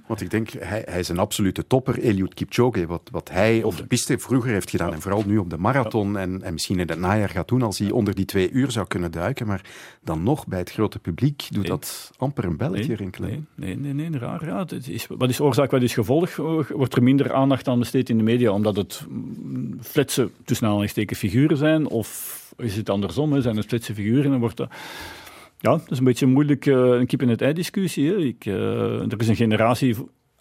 [SPEAKER 3] Want ik denk, hij, hij is een absolute topper, Eliud Kipchoge. Wat, wat hij op de piste vroeger heeft gedaan, en vooral nu op de marathon, en, en misschien in het najaar gaat doen, als hij onder die twee uur zou kunnen duiken. Maar dan nog, bij het grote publiek, doet
[SPEAKER 2] Nee.
[SPEAKER 3] dat amper een belletje
[SPEAKER 2] Nee,
[SPEAKER 3] rinkelen.
[SPEAKER 2] Nee, nee, nee, nee, raar. Ja, het is, wat is oorzaak, wat is gevolg? Eh, Wordt er minder aandacht aan besteed in de media omdat het mm, fletse, tussen aanhalingstekens, figuren zijn? Of is het andersom? Hè? Zijn het fletse figuren en wordt dat... Ja, dat is een beetje moeilijk, eh, een kip-in-het-ei discussie. Hè? Ik, eh, er is een generatie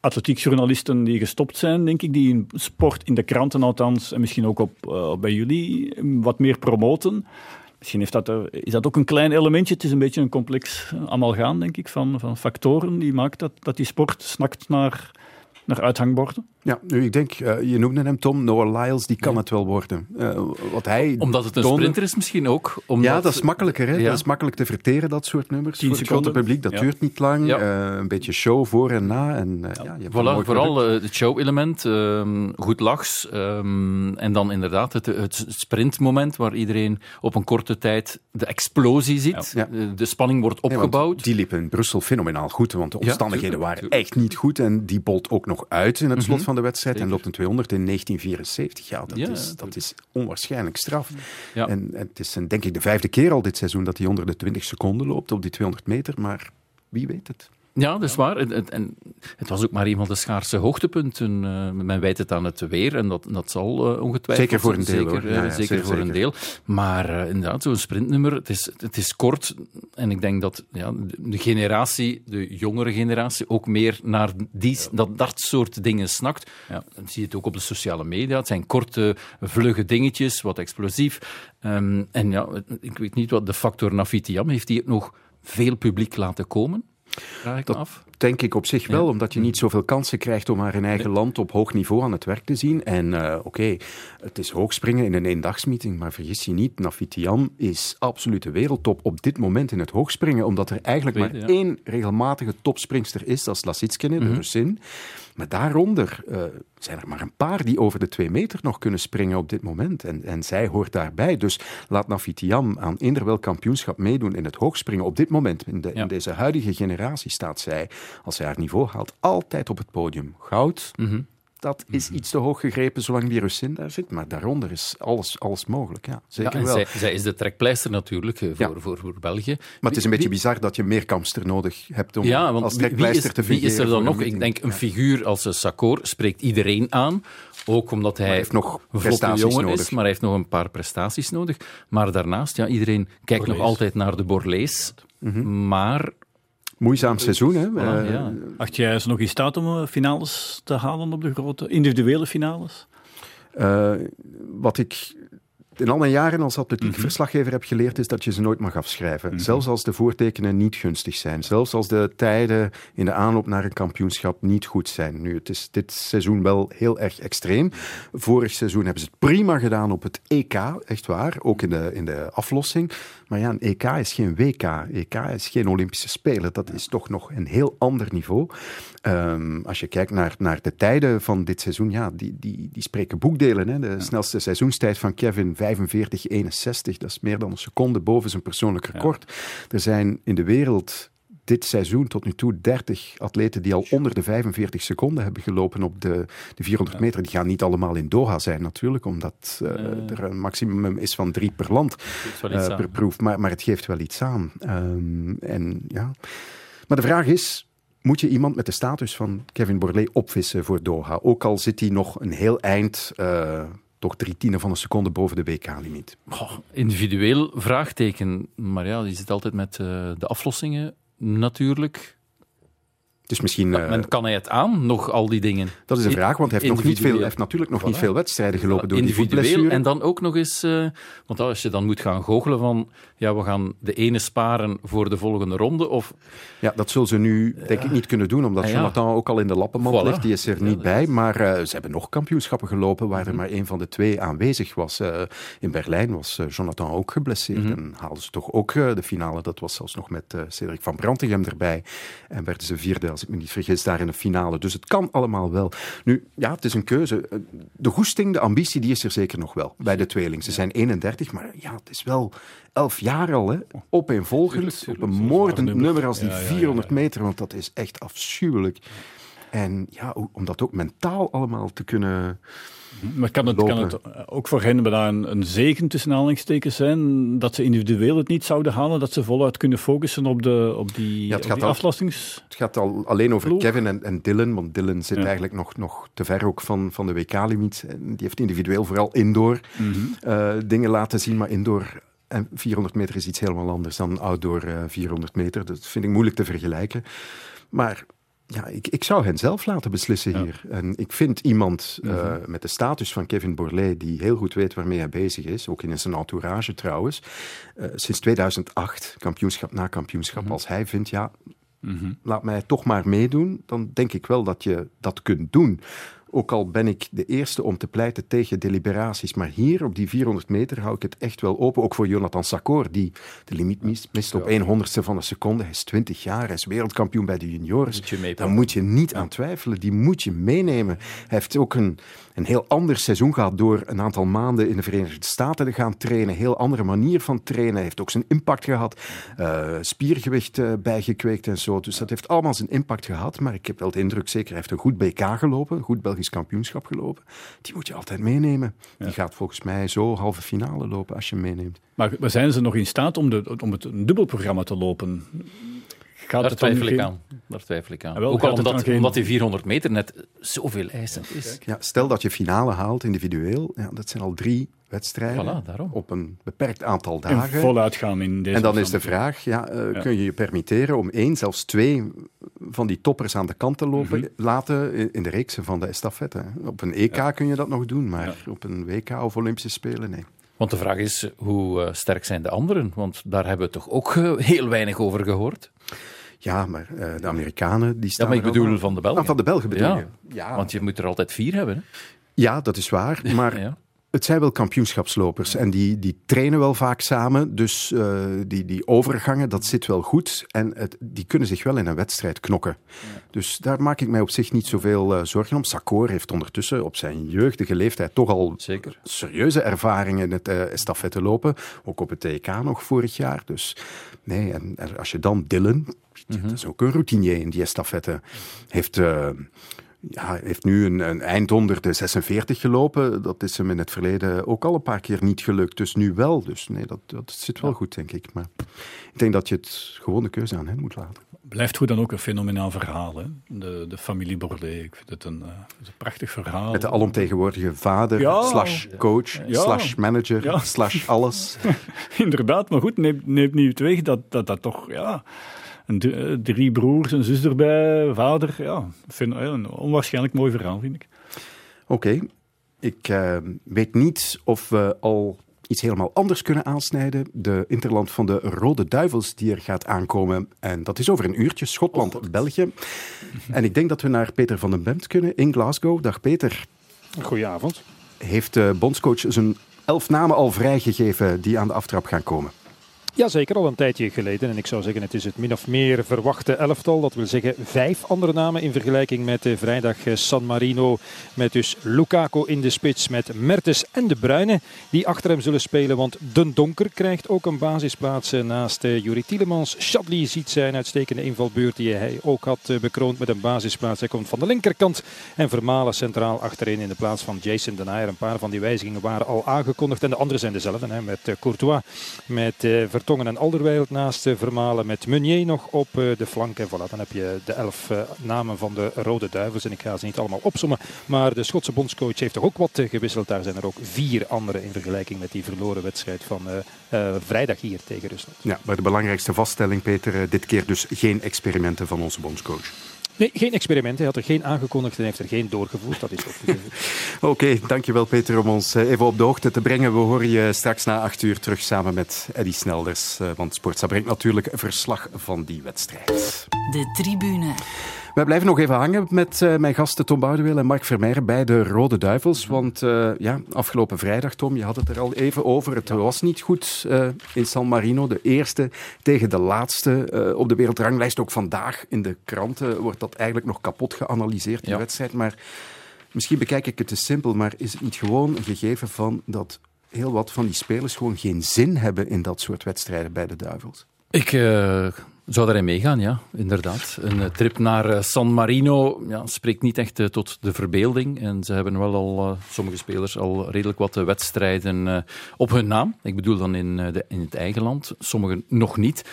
[SPEAKER 2] atletiekjournalisten die gestopt zijn, denk ik, die in sport, in de kranten althans, en misschien ook op, eh, bij jullie, eh, wat meer promoten. Misschien heeft dat er, is dat ook een klein elementje. Het is een beetje een complex amalgaan, denk ik, van, van factoren die maakt dat, dat die sport snakt naar, naar uithangborden.
[SPEAKER 3] Ja, nu ik denk, eh, je noemde hem Tom, Noah Lyles, die kan het wel worden. Eh, wat hij
[SPEAKER 4] Omdat het een
[SPEAKER 3] toonde-
[SPEAKER 4] sprinter is misschien ook. Omdat,
[SPEAKER 3] Ja, dat is makkelijker. Hè?
[SPEAKER 4] Ja.
[SPEAKER 3] Dat is makkelijk te verteren, dat soort nummers.
[SPEAKER 2] Tien
[SPEAKER 3] Voor het grote
[SPEAKER 2] seconden.
[SPEAKER 3] publiek, dat
[SPEAKER 2] Ja.
[SPEAKER 3] duurt niet lang.
[SPEAKER 4] Ja.
[SPEAKER 3] Eh, een beetje show voor en na. En, ja. je
[SPEAKER 4] Voilà, vooral het show-element, ehm, goed lachs. ehm, en dan inderdaad het, het sprintmoment waar iedereen op een korte tijd de explosie ziet.
[SPEAKER 3] Ja.
[SPEAKER 4] De spanning wordt opgebouwd.
[SPEAKER 3] die liep in Brussel fenomenaal goed, want de omstandigheden waren echt niet goed. En die bolt ook nog uit in het slot
[SPEAKER 4] Mhm,
[SPEAKER 3] van de wedstrijd en loopt een 200 in 1974. Ja, dat,
[SPEAKER 4] Ja,
[SPEAKER 3] is, dat is onwaarschijnlijk straf.
[SPEAKER 4] Ja.
[SPEAKER 3] En, en het is een, denk ik de vijfde keer al dit seizoen dat hij onder de 20 seconden loopt op die 200 meter, maar wie weet het.
[SPEAKER 4] Ja, dat is waar. En, en- en het was ook maar een van de schaarse hoogtepunten. Eh, men wijt het aan het weer en dat, dat zal eh, ongetwijfeld...
[SPEAKER 3] Zeker voor een deel,
[SPEAKER 4] Zeker, eh,
[SPEAKER 3] Ja, ja,
[SPEAKER 4] zeker
[SPEAKER 3] zeer
[SPEAKER 4] voor een deel. Maar eh, inderdaad, zo'n sprintnummer, het is, het is kort. En ik denk dat ja, de, de generatie, de jongere generatie, ook meer naar die, dat, dat soort dingen snakt. Ja, dan zie je het ook op de sociale media. Het zijn korte, vlugge dingetjes, wat explosief. Ehm, en ja, ik weet niet wat de factor Nafitiam, heeft die het nog veel publiek laten komen? Vraag ik
[SPEAKER 3] Dat
[SPEAKER 4] af.
[SPEAKER 3] denk ik op zich wel,
[SPEAKER 4] Ja.
[SPEAKER 3] omdat je niet zoveel kansen krijgt om haar in eigen land op hoog niveau aan het werk te zien. En eh, oké, het is hoogspringen in een eendagsmeeting, maar vergis je niet, Nafitiam is absolute wereldtop op dit moment in het hoogspringen, omdat er eigenlijk maar
[SPEAKER 4] ja.
[SPEAKER 3] één regelmatige topspringster is, dat is Lasitskine, de
[SPEAKER 4] Mhm.
[SPEAKER 3] Russin. Maar daaronder eh, zijn er maar een paar die over de twee meter nog kunnen springen op dit moment. En, en zij hoort daarbij. Dus laat Nafitiam aan eender welk kampioenschap meedoen in het hoogspringen. Op dit moment, in, de,
[SPEAKER 4] Ja.
[SPEAKER 3] in deze huidige generatie, staat zij, als zij haar niveau haalt, altijd op het podium. Goud,
[SPEAKER 4] Mhm.
[SPEAKER 3] Dat is iets te hoog gegrepen zolang die Russin daar zit. Maar daaronder is alles, alles mogelijk. Ja, zeker
[SPEAKER 4] Ja, en
[SPEAKER 3] wel.
[SPEAKER 4] zij, zij is de trekpleister natuurlijk eh, voor,
[SPEAKER 3] Ja.
[SPEAKER 4] voor, voor België.
[SPEAKER 3] Maar het is een beetje
[SPEAKER 4] Wie-
[SPEAKER 3] bizar dat je meer kampster nodig hebt om
[SPEAKER 4] Ja, want
[SPEAKER 3] als
[SPEAKER 4] wie, wie,
[SPEAKER 3] trekpleister
[SPEAKER 4] is,
[SPEAKER 3] te
[SPEAKER 4] wie is
[SPEAKER 3] fungeren
[SPEAKER 4] er dan nog? Ik denk een
[SPEAKER 3] Ja.
[SPEAKER 4] figuur als een Sakor spreekt iedereen aan. Ook omdat hij,
[SPEAKER 3] hij heeft nog prestaties
[SPEAKER 4] jongen
[SPEAKER 3] nodig.
[SPEAKER 4] is, maar hij heeft nog een paar prestaties nodig. Maar daarnaast, ja, iedereen kijkt nog altijd naar de Borlees.
[SPEAKER 3] Mhm.
[SPEAKER 4] Maar
[SPEAKER 3] Moeizaam seizoen, hè?
[SPEAKER 2] Voilà, ja. Acht jij ze nog in staat om finales te halen op de grote individuele finales?
[SPEAKER 3] Uh, wat ik in al mijn jaren als atletiek mhm. verslaggever heb geleerd, is dat je ze nooit mag afschrijven. Mhm. Zelfs als de voortekenen niet gunstig zijn. Zelfs als de tijden in de aanloop naar een kampioenschap niet goed zijn. Nu, het is dit seizoen wel heel erg extreem. Vorig seizoen hebben ze het prima gedaan op het EK, echt waar. Ook in de, in de aflossing. Maar ja, een EK is geen WK. EK is geen Olympische Spelen. Dat is toch nog een heel ander niveau. Um, als je kijkt naar, naar de tijden van dit seizoen, ja, die, die, die spreken boekdelen. Hè. De snelste seizoenstijd van Kevin 45-61. Dat is meer dan een seconde boven zijn persoonlijk record. Er zijn in de wereld dit seizoen tot nu toe 30 atleten die al onder de 45 seconden hebben gelopen op de, de 400 meter. Die gaan niet allemaal in Doha zijn natuurlijk, omdat uh, er een maximum is van drie per land uh, per proef. Maar, maar het geeft wel iets aan. Um, en, ja. Maar de vraag is, moet je iemand met de status van Kevin Borlée opvissen voor Doha? Ook al zit hij nog een heel eind... Uh, toch drie tienden van een seconde boven de WK-limiet.
[SPEAKER 4] individueel vraagteken. Maar ja, je zit altijd met uh, de aflossingen natuurlijk.
[SPEAKER 3] Dus misschien,
[SPEAKER 4] men kan hij het aan, nog al die dingen?
[SPEAKER 3] Dat is een vraag, want hij heeft, nog niet veel, heeft natuurlijk nog niet veel wedstrijden gelopen door die voetblessure.
[SPEAKER 4] En dan ook nog eens, uh, want als je dan moet gaan goochelen van, ja, we gaan de ene sparen voor de volgende ronde, of...
[SPEAKER 3] Ja, dat zullen ze nu denk ik niet kunnen doen, omdat ah, Jonathan ook al in de lappenmand ligt, die is er niet bij. Maar uh, ze hebben nog kampioenschappen gelopen waar er mhm. maar één van de twee aanwezig was. in Berlijn was Jonathan ook geblesseerd mm -hmm. en haalden ze toch ook de finale. Dat was zelfs nog met Cedric van Brantegem erbij. En werden ze vierde als ik me niet vergis, daar in de finale. Dus het kan allemaal wel. Nu, ja, het is een keuze. De goesting, de ambitie, die is er zeker nog wel bij de tweeling. Ze zijn 31, maar ja, het is wel elf jaar al, hè. Opeenvolgend, op een moordend nummer als die 400 meter, want dat is echt afschuwelijk. En ja, om dat ook mentaal allemaal te kunnen
[SPEAKER 2] maar kan het, kan het ook voor hen een, een zegen tussen aanhalingstekens zijn dat ze individueel het niet zouden halen, dat ze voluit kunnen focussen op, de, op die, ja, het gaat aflastings...
[SPEAKER 3] Het gaat al alleen over Kevin en, en Dylan, want Dylan zit eigenlijk nog, nog te ver ook van, van de WK-limiet. Die heeft individueel vooral indoor mm dingen laten zien, maar indoor en 400 meter is iets helemaal anders dan outdoor uh, eh, 400 meter. Dat vind ik moeilijk te vergelijken. Maar ja, ik, ik zou hen zelf laten beslissen hier. En ik vind iemand uh, met de status van Kevin Borlée, die heel goed weet waarmee hij bezig is, ook in zijn entourage trouwens, uh, sinds 2008, kampioenschap na kampioenschap, -hmm. als hij vindt, ja, -hmm. laat mij toch maar meedoen, dan denk ik wel dat je dat kunt doen. Ook al ben ik de eerste om te pleiten tegen deliberaties. Maar hier op die 400 meter hou ik het echt wel open. Ook voor Jonathan Sakor, die de limiet mist, mist op 1 honderdste van een seconde. Hij is 20 jaar, hij is wereldkampioen bij de juniors. Daar moet je niet aan twijfelen. Die moet je meenemen. Hij heeft ook een, een heel ander seizoen gehad door een aantal maanden in de Verenigde Staten te gaan trainen. Een heel andere manier van trainen. Hij heeft ook zijn impact gehad. Uh, spiergewicht uh, bijgekweekt en zo. Dus dat heeft allemaal zijn impact gehad. Maar ik heb wel de indruk, zeker, hij heeft een goed BK gelopen. Een goed Belgisch kampioenschap gelopen. Die moet je altijd meenemen. Die gaat volgens mij zo halve finale lopen als je meeneemt.
[SPEAKER 2] Maar, maar zijn ze nog in staat om, de, om het een dubbelprogramma te lopen?
[SPEAKER 4] Gaat Daar twijfel ik aan. Daar twijfel ik aan. Wel, Ook al omdat, geen... omdat die 400 meter net zoveel eisend is.
[SPEAKER 3] Ja, stel dat je finale haalt individueel. Ja, dat zijn al drie wedstrijden op een beperkt aantal dagen.
[SPEAKER 2] voluit gaan in deze
[SPEAKER 3] En dan is de vraag, ja, uh, kun je je permitteren om één, zelfs twee van die toppers aan de kant te lopen, mm -hmm. laten in de reeks van de estafette. Op een EK ja. kun je dat nog doen, maar ja. op een WK of Olympische Spelen, nee.
[SPEAKER 4] Want de vraag is, hoe uh, sterk zijn de anderen? Want daar hebben we toch ook uh, heel weinig over gehoord.
[SPEAKER 3] Ja, maar uh, de Amerikanen die staan.
[SPEAKER 4] Ja, maar ik bedoel van de Belgen.
[SPEAKER 3] Ah, van de Belgen bedoel
[SPEAKER 4] ja. ja. Want je moet er altijd vier hebben. Hè?
[SPEAKER 3] Ja, dat is waar. Maar ja. Het zijn wel kampioenschapslopers en die, die trainen wel vaak samen. Dus uh, die, die overgangen, dat zit wel goed. En het, die kunnen zich wel in een wedstrijd knokken. Ja. Dus daar maak ik mij op zich niet zoveel uh, zorgen om. Sakor heeft ondertussen op zijn jeugdige leeftijd toch al
[SPEAKER 4] Zeker.
[SPEAKER 3] serieuze ervaringen in het uh, estafette lopen. Ook op het TK nog vorig jaar. Dus nee, en als je dan Dylan, mm -hmm. dat is ook een routinier in die estafette, heeft ja, heeft nu een, een eind onder de 46 gelopen. Dat is hem in het verleden ook al een paar keer niet gelukt. Dus nu wel. Dus nee, dat, dat zit wel goed, denk ik. Maar ik denk dat je het gewoon de keuze aan hen moet laten.
[SPEAKER 2] Blijft goed dan ook een fenomenaal verhaal. Hè? De, de familie Bordet. Ik vind het een, uh, een prachtig verhaal.
[SPEAKER 3] Met de alomtegenwoordige vader, ja, slash coach, ja, slash manager, slash alles. (laughs)
[SPEAKER 2] Inderdaad, maar goed, neemt, neemt niet weg dat dat, dat toch... Ja, een, eh, drie broers, een zus erbij, vader. Ja, vind, een onwaarschijnlijk mooi verhaal, vind ik.
[SPEAKER 3] Oké. Okay. Ik uh, weet niet of we al iets helemaal anders kunnen aansnijden. De interland van de Rode Duivels die er gaat aankomen. En dat is over een uurtje, Schotland, België. En ik denk dat we naar Peter van den Bemt kunnen in Glasgow. Dag Peter.
[SPEAKER 15] Goedenavond.
[SPEAKER 3] Heeft de bondscoach zijn elf namen al vrijgegeven die aan de aftrap gaan komen?
[SPEAKER 15] Ja, zeker al een tijdje geleden. En ik zou zeggen, het is het min of meer verwachte elftal. Dat wil zeggen vijf andere namen in vergelijking met vrijdag eh, San Marino. Met dus Lukaku in de spits, met Mertes en De Bruyne. Die achter hem zullen spelen, want Den Donker krijgt ook een basisplaats eh, naast Juri Tielemans. Shadley ziet zijn uitstekende invalbeurt die hij ook had eh, bekroond met een basisplaats. Hij komt van de linkerkant. En Vermalen centraal achterin in de plaats van Jason Denayer. Een paar van die wijzigingen waren al aangekondigd. En de andere zijn dezelfde, hè, met Courtois, met Vertongen en Alderweireld naast Vermalen. Met Meunier nog op eh, de flank. En voilà, dan heb je de elf eh, namen van de Rode Duivels. En ik ga ze niet allemaal opsommen. Maar de Schotse bondscoach heeft toch ook wat eh, gewisseld. Daar zijn er ook vier andere in vergelijking met die verloren wedstrijd van vrijdag hier tegen Rusland.
[SPEAKER 3] Ja, maar de belangrijkste vaststelling, Peter, dit keer dus geen experimenten van onze bondscoach.
[SPEAKER 15] Nee, geen experimenten. Hij had er geen aangekondigd en heeft er geen doorgevoerd. Dat is ook (laughs)
[SPEAKER 3] Oké, dankjewel Peter om ons eh, even op de hoogte te brengen. We horen je straks na acht uur terug samen met Eddy Snelders. Eh, want Sportsa brengt natuurlijk verslag van die wedstrijd.
[SPEAKER 1] De tribune.
[SPEAKER 3] Wij blijven nog even hangen met uh, mijn gasten Tom Boudewil en Mark Vermeijeren bij de Rode Duivels. Want uh, ja, afgelopen vrijdag, Tom, je had het er al even over. Het was niet goed uh, in San Marino. De eerste tegen de laatste op de wereldranglijst. Ook vandaag in de kranten wordt dat eigenlijk nog kapot geanalyseerd, die ja. wedstrijd. Maar misschien bekijk ik het te simpel, maar is het niet gewoon een gegeven van dat heel wat van die spelers gewoon geen zin hebben in dat soort wedstrijden bij de Duivels?
[SPEAKER 4] Ik zou daarin meegaan, ja, inderdaad. Een eh, trip naar eh, San Marino ja, spreekt niet echt eh, tot de verbeelding. En ze hebben wel al, sommige spelers, al redelijk wat wedstrijden op hun naam. Ik bedoel dan in, in het eigen land, sommigen nog niet.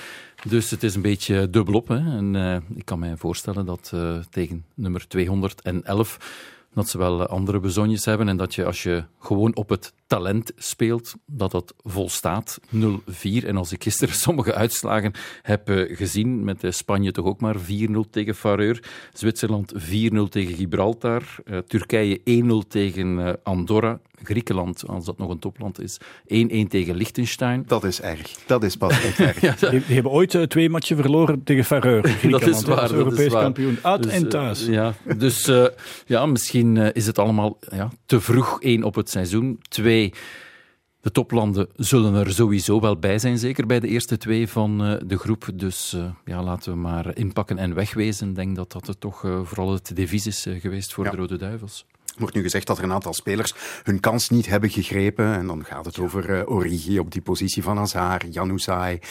[SPEAKER 4] Dus het is een beetje dubbelop. Hè. En ik kan mij voorstellen dat tegen nummer 211 dat ze wel andere bezonjes hebben en dat je als je gewoon op het talent speelt, dat dat volstaat. 0-4. En als ik gisteren (laughs) sommige uitslagen heb eh, gezien, met Spanje toch ook maar 4-0 tegen Fareur, Zwitserland 4-0 tegen Gibraltar, uh, Turkije 1-0 tegen uh, Andorra, Griekenland, als dat nog een topland is, 1-1 tegen Liechtenstein.
[SPEAKER 3] Dat is erg. Dat is pas echt (laughs) erg.
[SPEAKER 2] ja, die, die, hebben ooit twee matchen verloren tegen Fareur. (laughs)
[SPEAKER 4] dat is waar. Dat
[SPEAKER 2] Europees
[SPEAKER 4] is waar.
[SPEAKER 2] kampioen. Uit
[SPEAKER 4] dus,
[SPEAKER 2] en thuis.
[SPEAKER 4] ja, dus ja, misschien is het allemaal ja, te vroeg, één, op het seizoen. Twee, de toplanden zullen er sowieso wel bij zijn, zeker bij de eerste twee van uh, de groep. Dus uh, ja, laten we maar inpakken en wegwezen. Ik denk dat dat het toch uh, vooral het devies is geweest voor ja. de Rode Duivels.
[SPEAKER 3] Er wordt nu gezegd dat er een aantal spelers hun kans niet hebben gegrepen. En dan gaat het over Origi op die positie van Azar, Januzaj,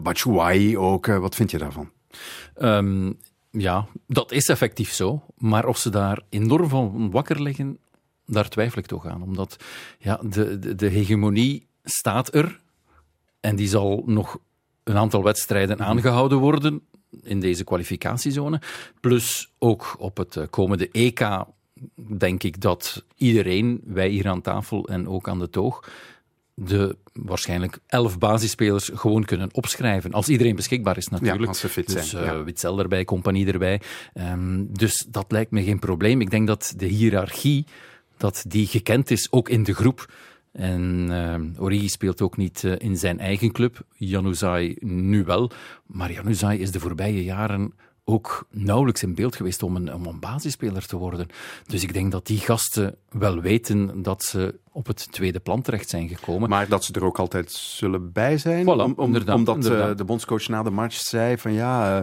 [SPEAKER 3] Batshuayi ook. wat vind je daarvan?
[SPEAKER 4] Um, ja, dat is effectief zo. Maar of ze daar enorm van wakker liggen, daar twijfel ik toch aan. Omdat ja, de, de, de hegemonie staat er en die zal nog een aantal wedstrijden aangehouden worden in deze kwalificatiezone. Plus ook op het eh, komende EK denk ik dat iedereen, wij hier aan tafel en ook aan de toog, de waarschijnlijk elf basisspelers gewoon kunnen opschrijven. Als iedereen beschikbaar is natuurlijk.
[SPEAKER 3] Ja, als ze fit
[SPEAKER 4] dus,
[SPEAKER 3] zijn. Uh,
[SPEAKER 4] ja. Witzel erbij, compagnie erbij. Um, dus dat lijkt me geen probleem. Ik denk dat de hiërarchie dat die gekend is, ook in de groep. En uh, Origi speelt ook niet uh, in zijn eigen club. Januzaj nu wel. Maar Januzaj is de voorbije jaren ook nauwelijks in beeld geweest om een, om een basisspeler te worden. Dus ik denk dat die gasten wel weten dat ze op het tweede plan terecht zijn gekomen.
[SPEAKER 3] Maar dat ze er ook altijd zullen bij zijn?
[SPEAKER 4] Voilà, om, om,
[SPEAKER 3] inderdaad, omdat inderdaad. Uh, de bondscoach na de match zei van ja,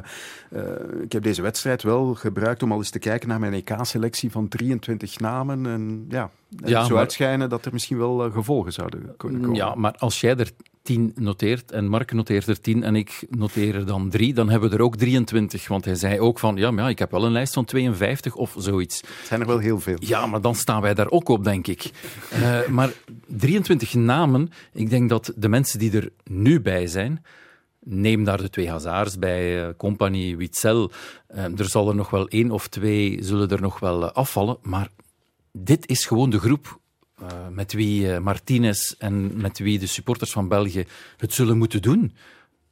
[SPEAKER 3] uh, uh, ik heb deze wedstrijd wel gebruikt om al eens te kijken naar mijn EK-selectie van 23 namen. En ja, en
[SPEAKER 4] Ja,
[SPEAKER 3] zo
[SPEAKER 4] maar-
[SPEAKER 3] uitschijnen dat er misschien wel gevolgen zouden kunnen komen.
[SPEAKER 4] Ja, maar als jij er 10 noteert en Mark noteert er 10 en ik noteer er dan 3, dan hebben we er ook 23. Want hij zei ook van, ja, maar ja, ik heb wel een lijst van 52 of zoiets.
[SPEAKER 3] Het zijn er wel heel veel.
[SPEAKER 4] Ja, maar dan staan wij daar ook op, denk ik. Uh, maar 23 namen, ik denk dat de mensen die er nu bij zijn, Neem daar de twee Hazards bij, uh, Compagnie, Witzel. Uh, er zal er nog wel één of twee zullen er nog wel afvallen. Maar dit is gewoon de groep met wie Martinez en met wie de supporters van België het zullen moeten doen.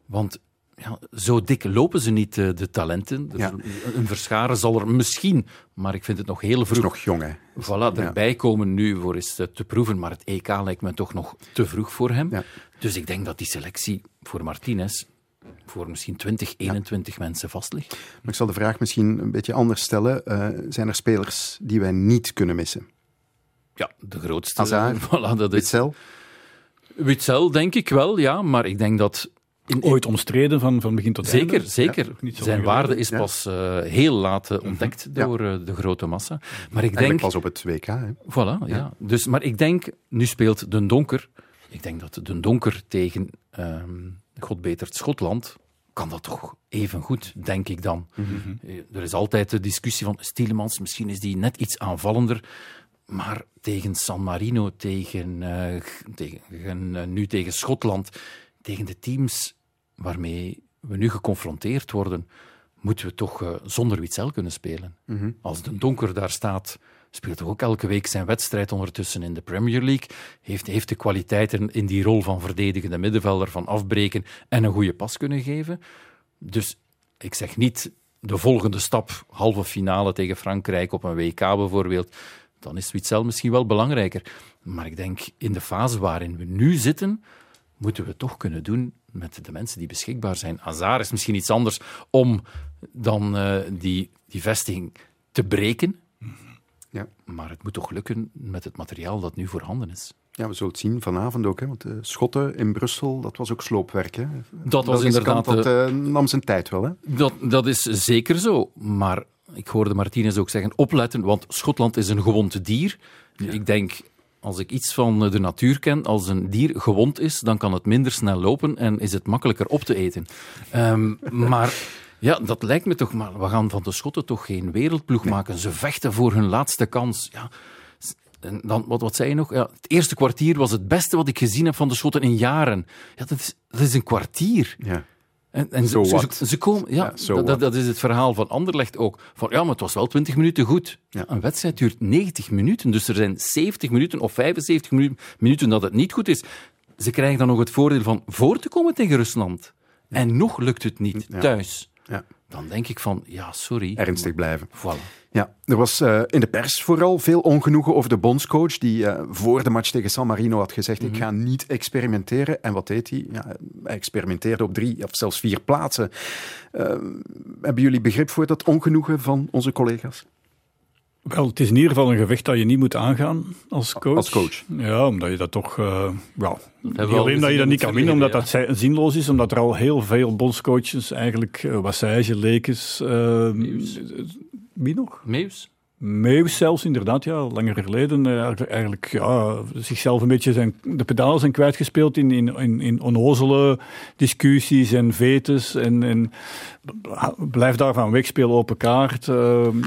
[SPEAKER 4] Want ja, zo dik lopen ze niet, eh, de talenten. Een verscharen zal er misschien, maar ik vind het nog heel vroeg.
[SPEAKER 3] nog jong, hè?
[SPEAKER 4] Voilà, erbij komen nu voor eens te proeven. Maar het EK lijkt me toch nog te vroeg voor hem. Dus ik denk dat die selectie voor Martinez voor misschien 20, 21 mensen vast ligt.
[SPEAKER 3] Maar ik zal de vraag misschien een beetje anders stellen. Uh, zijn er spelers die wij niet kunnen missen?
[SPEAKER 4] Ja, de grootste.
[SPEAKER 3] Hazard, (laughs) voilà, dat is... Witzel?
[SPEAKER 4] Witzel, denk ik wel, ja. Maar ik denk dat
[SPEAKER 2] in, Ooit omstreden van, van begin tot
[SPEAKER 4] zeker, einde. Zeker, zeker. Zijn waarde is pas uh, heel laat uh, ontdekt mm -hmm. door uh, de grote massa. Maar ik denk...
[SPEAKER 3] pas op het WK. Hè?
[SPEAKER 4] Voilà, ja. Dus, maar ik denk, nu speelt Den Donker. Ik denk dat Den Donker tegen, um, God betert, Schotland, kan dat toch even goed, denk ik dan. Mm -hmm. Er is altijd de discussie van Stielemans, misschien is die net iets aanvallender. Maar tegen San Marino, tegen, tegen nu tegen Schotland tegen de teams waarmee we nu geconfronteerd worden, moeten we toch uh, zonder Witzel kunnen spelen. Mhm. Als de donker daar staat, speelt toch ook elke week zijn wedstrijd ondertussen in de Premier League. Heeft, heeft de kwaliteiten in die rol van verdedigende middenvelder, van afbreken en een goede pas kunnen geven. Dus ik zeg niet de volgende stap, halve finale tegen Frankrijk op een WK bijvoorbeeld. Dan is Witzel misschien wel belangrijker. Maar ik denk in de fase waarin we nu zitten, moeten we toch kunnen doen met de mensen die beschikbaar zijn. Azar is misschien iets anders om dan uh, die, die vestiging te breken. Ja. Maar het moet toch lukken met het materiaal dat nu voorhanden is.
[SPEAKER 3] Ja, we zullen het zien vanavond ook. Hè, want de Schotten in Brussel, dat was ook sloopwerk. Hè.
[SPEAKER 4] Dat was inderdaad...
[SPEAKER 3] Dat uh, nam zijn tijd wel. Hè.
[SPEAKER 4] Dat, dat is zeker zo. Maar ik hoorde Martinez ook zeggen, opletten, want Schotland is een gewond dier. Ja. Ik denk, als ik iets van de natuur ken, als een dier gewond is, dan kan het minder snel lopen en is het makkelijker op te eten. Um, (laughs) maar ja, dat lijkt me toch, maar we gaan van de Schotten toch geen wereldploeg maken. Ze vechten voor hun laatste kans. Ja. En dan, wat, wat zei je nog? Ja, het eerste kwartier was het beste wat ik gezien heb van de Schotten in jaren. Ja, dat is, dat is een kwartier. Ja. En, en
[SPEAKER 3] so
[SPEAKER 4] ze, ze, ze, komen, ja, ja so dat, dat, is het verhaal van Anderlecht ook. Van ja, maar het was wel 20 minuten goed. Ja. Een wedstrijd duurt 90 minuten, dus er zijn 70 minuten of 75 minuten dat het niet goed is. Ze krijgen dan nog het voordeel van voor te komen tegen Rusland. En nog lukt het niet thuis. Ja. Dan denk ik van, ja, sorry.
[SPEAKER 3] Ernstig blijven.
[SPEAKER 4] Voilà.
[SPEAKER 3] Ja, er was uh, in de pers vooral veel ongenoegen over de bondscoach, die uh, voor de match tegen San Marino had gezegd: mm -hmm. Ik ga niet experimenteren. En wat deed hij? Ja, hij experimenteerde op drie of zelfs vier plaatsen. Uh, hebben jullie begrip voor dat ongenoegen van onze collega's?
[SPEAKER 2] Wel, het is in ieder geval een gevecht dat je niet moet aangaan als coach.
[SPEAKER 3] Als coach.
[SPEAKER 2] Ja, omdat je dat toch... Uh, ja, niet alleen dat je dat niet kan winnen, omdat ja. dat zinloos is, omdat er al heel veel bondscoaches eigenlijk, uh, Wassage, Lekes... Uh, wie nog?
[SPEAKER 4] Meus.
[SPEAKER 2] Meus zelfs, inderdaad, ja, langer geleden. Uh, eigenlijk ja, zichzelf een beetje zijn, de pedalen zijn kwijtgespeeld in, in, in, in onnozele discussies en vetes. En, en blijf daarvan weg, speel open kaart. Uh,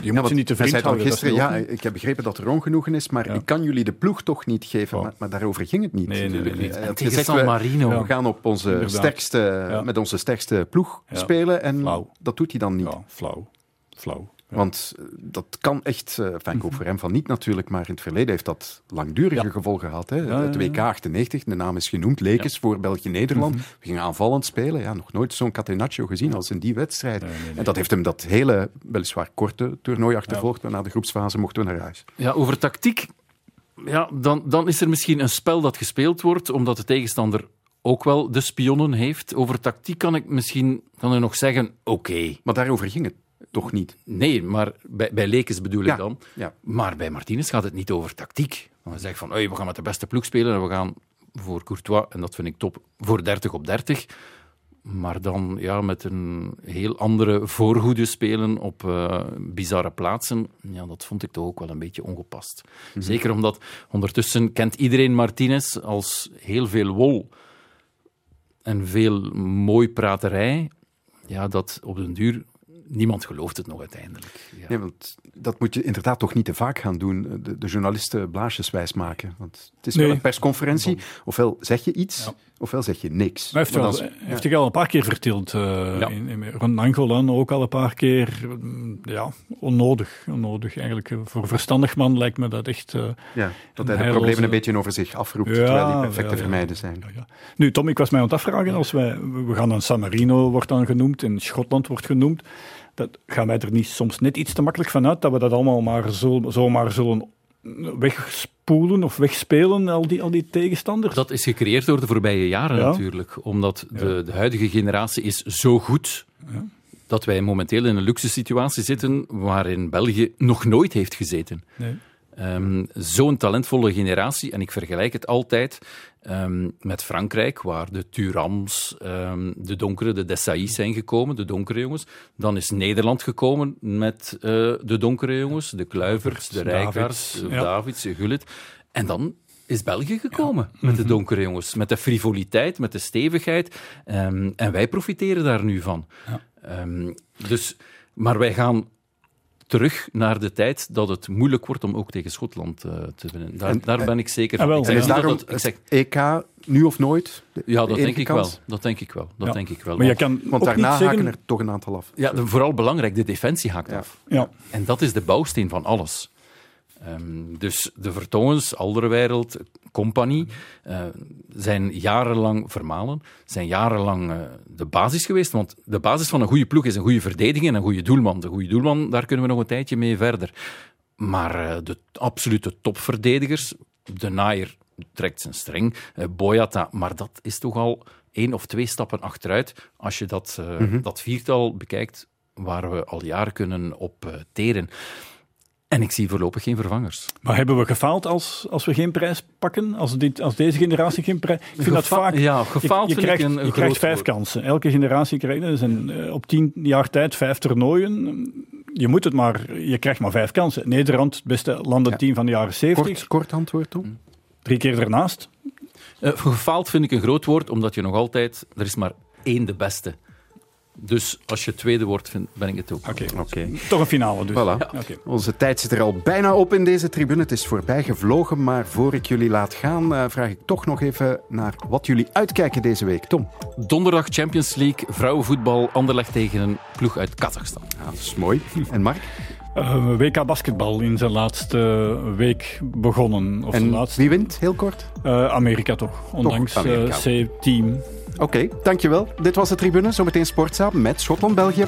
[SPEAKER 2] je moet ze niet te vriend houden.
[SPEAKER 3] Gisteren, ja, ik heb begrepen dat er ongenoegen is, maar ja. ik kan jullie de ploeg toch niet geven. Oh. Maar, maar, daarover ging het niet.
[SPEAKER 4] Nee, nee, nee, nee.
[SPEAKER 3] nee. Tegen San Marino. We, we gaan op onze sterkste, ja. met onze sterkste ploeg spelen en Flauw. dat doet hij dan niet.
[SPEAKER 2] Ja, flauw. Flauw.
[SPEAKER 3] Ja. Want dat kan echt, uh, enfin, ik hoop voor hem van niet natuurlijk, maar in het verleden heeft dat langdurige ja. gevolgen gehad. Hè. Ja, het WK 98, de naam is genoemd, Lekes voor België-Nederland. Mm -hmm. We gingen aanvallend spelen, ja, nog nooit zo'n catenaccio gezien als in die wedstrijd. Nee, nee, nee. En dat heeft hem dat hele, weliswaar korte toernooi achtervolgd, maar na de groepsfase mochten we naar huis.
[SPEAKER 4] Ja, over tactiek, ja, dan, dan is er misschien een spel dat gespeeld wordt, omdat de tegenstander ook wel de spionnen heeft. Over tactiek kan ik misschien kan ik nog zeggen, oké. Okay.
[SPEAKER 3] Maar daarover ging het toch niet.
[SPEAKER 4] Nee, maar bij, bij Lekes bedoel ik dan. Ja. Maar bij Martinez gaat het niet over tactiek. Hij zegt van, we gaan met de beste ploeg spelen en we gaan voor Courtois, en dat vind ik top, voor 30 op 30. Maar dan ja, met een heel andere voorhoede spelen op uh, bizarre plaatsen, ja, dat vond ik toch ook wel een beetje ongepast. Mm -hmm. Zeker omdat ondertussen kent iedereen Martinez als heel veel wol en veel mooi praterij. Ja, dat op den duur niemand gelooft het nog uiteindelijk.
[SPEAKER 3] Ja. Nee, want dat moet je inderdaad toch niet te vaak gaan doen, de, de journalisten blaasjes wijs maken. Want het is nee. wel een persconferentie, ofwel zeg je iets, ja. Ofwel zeg je niks.
[SPEAKER 2] Hij heeft,
[SPEAKER 3] Maar
[SPEAKER 2] wel,
[SPEAKER 3] dan-
[SPEAKER 2] hij al een paar keer vertild. eh, in, in, rond Angolan ook al een paar keer. Mm, Ja, onnodig. onnodig eigenlijk. Voor verstandig man lijkt me dat echt... eh,
[SPEAKER 3] ja, dat
[SPEAKER 2] een
[SPEAKER 3] hij de
[SPEAKER 2] heilloze-
[SPEAKER 3] problemen een beetje over zich afroept, terwijl die perfect te
[SPEAKER 2] ja, ja.
[SPEAKER 3] vermijden zijn.
[SPEAKER 2] Nu, Tom, ik was mij aan het afvragen, als wij, we gaan dan San Marino wordt dan genoemd en Schotland wordt genoemd, dat, gaan wij er niet soms net iets te makkelijk van uit dat we dat allemaal maar zo, zomaar zullen wegspoelen of wegspelen, al die, al die tegenstanders?
[SPEAKER 4] Dat is gecreëerd door de voorbije jaren
[SPEAKER 2] Ja.
[SPEAKER 4] natuurlijk. Omdat de, de huidige generatie is zo goed dat wij momenteel in een luxe situatie zitten waarin België nog nooit heeft gezeten.
[SPEAKER 2] Nee.
[SPEAKER 4] Ehm, Zo'n talentvolle generatie, en ik vergelijk het altijd ehm, met Frankrijk, waar de Turams, ehm, de donkere, de Desailly's zijn gekomen, de donkere jongens. Dan is Nederland gekomen met eh, de donkere jongens, de Kluivers, de
[SPEAKER 2] Davids,
[SPEAKER 4] Rijkaards, de
[SPEAKER 2] ja.
[SPEAKER 4] Davids, de Gullit. En dan is België gekomen met de donkere jongens, met de frivoliteit, met de stevigheid. En wij profiteren daar nu van. Dus, maar wij gaan terug naar de tijd dat het moeilijk wordt om ook tegen Schotland eh, te winnen. Daar,
[SPEAKER 3] En-
[SPEAKER 4] daar ben ik zeker van.
[SPEAKER 2] wel.
[SPEAKER 4] Ik zeg
[SPEAKER 3] En is
[SPEAKER 4] niet dat
[SPEAKER 3] daarom
[SPEAKER 4] het- ik zeg,
[SPEAKER 3] EK nu of nooit? de-
[SPEAKER 4] ja,
[SPEAKER 3] de
[SPEAKER 4] dat denk ik
[SPEAKER 3] kans?
[SPEAKER 4] wel. Dat denk ik wel. Dat
[SPEAKER 2] Ja.
[SPEAKER 4] denk ik wel.
[SPEAKER 2] Maar je
[SPEAKER 4] Want-
[SPEAKER 2] kan
[SPEAKER 3] Want
[SPEAKER 2] ook
[SPEAKER 3] daarna
[SPEAKER 2] niet zeggen...
[SPEAKER 3] haken er toch een aantal af.
[SPEAKER 4] ja, de- vooral belangrijk, de defensie haakt af.
[SPEAKER 2] Ja.
[SPEAKER 4] En dat is de bouwsteen van alles. Ehm, dus de Vertongens, Alderweireld, Compagnie eh, zijn jarenlang vermalen, zijn jarenlang eh, de basis geweest. Want de basis van een goede ploeg is een goede verdediging en een goede doelman. De goede doelman, daar kunnen we nog een tijdje mee verder. Maar eh, de absolute topverdedigers, de Naaier trekt zijn streng, Boyata, maar dat is toch al één of twee stappen achteruit als je dat,
[SPEAKER 3] Mhm.
[SPEAKER 4] dat viertal bekijkt waar we al jaren kunnen op teren. En ik zie voorlopig geen vervangers.
[SPEAKER 2] Maar hebben we gefaald als, als we geen prijs pakken? Als, dit, als deze generatie geen prijs... Ik vind dat vaak...
[SPEAKER 4] ja, gefaald
[SPEAKER 2] je, je
[SPEAKER 4] vind ik
[SPEAKER 2] krijgt,
[SPEAKER 4] een- een
[SPEAKER 2] Je krijgt vijf
[SPEAKER 4] woord.
[SPEAKER 2] kansen. Elke generatie krijgt... Er zijn eh, op tien jaar tijd vijf toernooien. Je moet het maar... Je krijgt maar vijf kansen. Nederland, het beste landenteam van de jaren zeventig.
[SPEAKER 3] Kort, kort antwoord, Tom.
[SPEAKER 2] Drie keer ernaast.
[SPEAKER 4] Eh, gefaald vind ik een groot woord, omdat je nog altijd... Er is maar één de beste. Dus als je tweede wordt, vind, ben ik het ook.
[SPEAKER 2] Oké.
[SPEAKER 3] Oké.
[SPEAKER 2] Toch een finale dus.
[SPEAKER 3] Voilà.
[SPEAKER 2] Oké.
[SPEAKER 3] Onze tijd zit er al bijna op in deze tribune. Het is voorbij gevlogen, maar voor ik jullie laat gaan, eh, vraag ik toch nog even naar wat jullie uitkijken deze week. Tom.
[SPEAKER 4] Donderdag Champions League, vrouwenvoetbal, Anderlecht tegen een ploeg uit Kazachstan.
[SPEAKER 3] Ja, dat is mooi. En Mark?
[SPEAKER 2] Eh, WK basketbal in zijn laatste week begonnen. Of zijn
[SPEAKER 3] En
[SPEAKER 2] laatste,
[SPEAKER 3] wie wint? Heel kort.
[SPEAKER 2] Eh, Amerika toch. Ondanks eh. C-team.
[SPEAKER 3] Oké, dankjewel. Dit was de tribune. Zometeen Sportzaal met Schotland-België.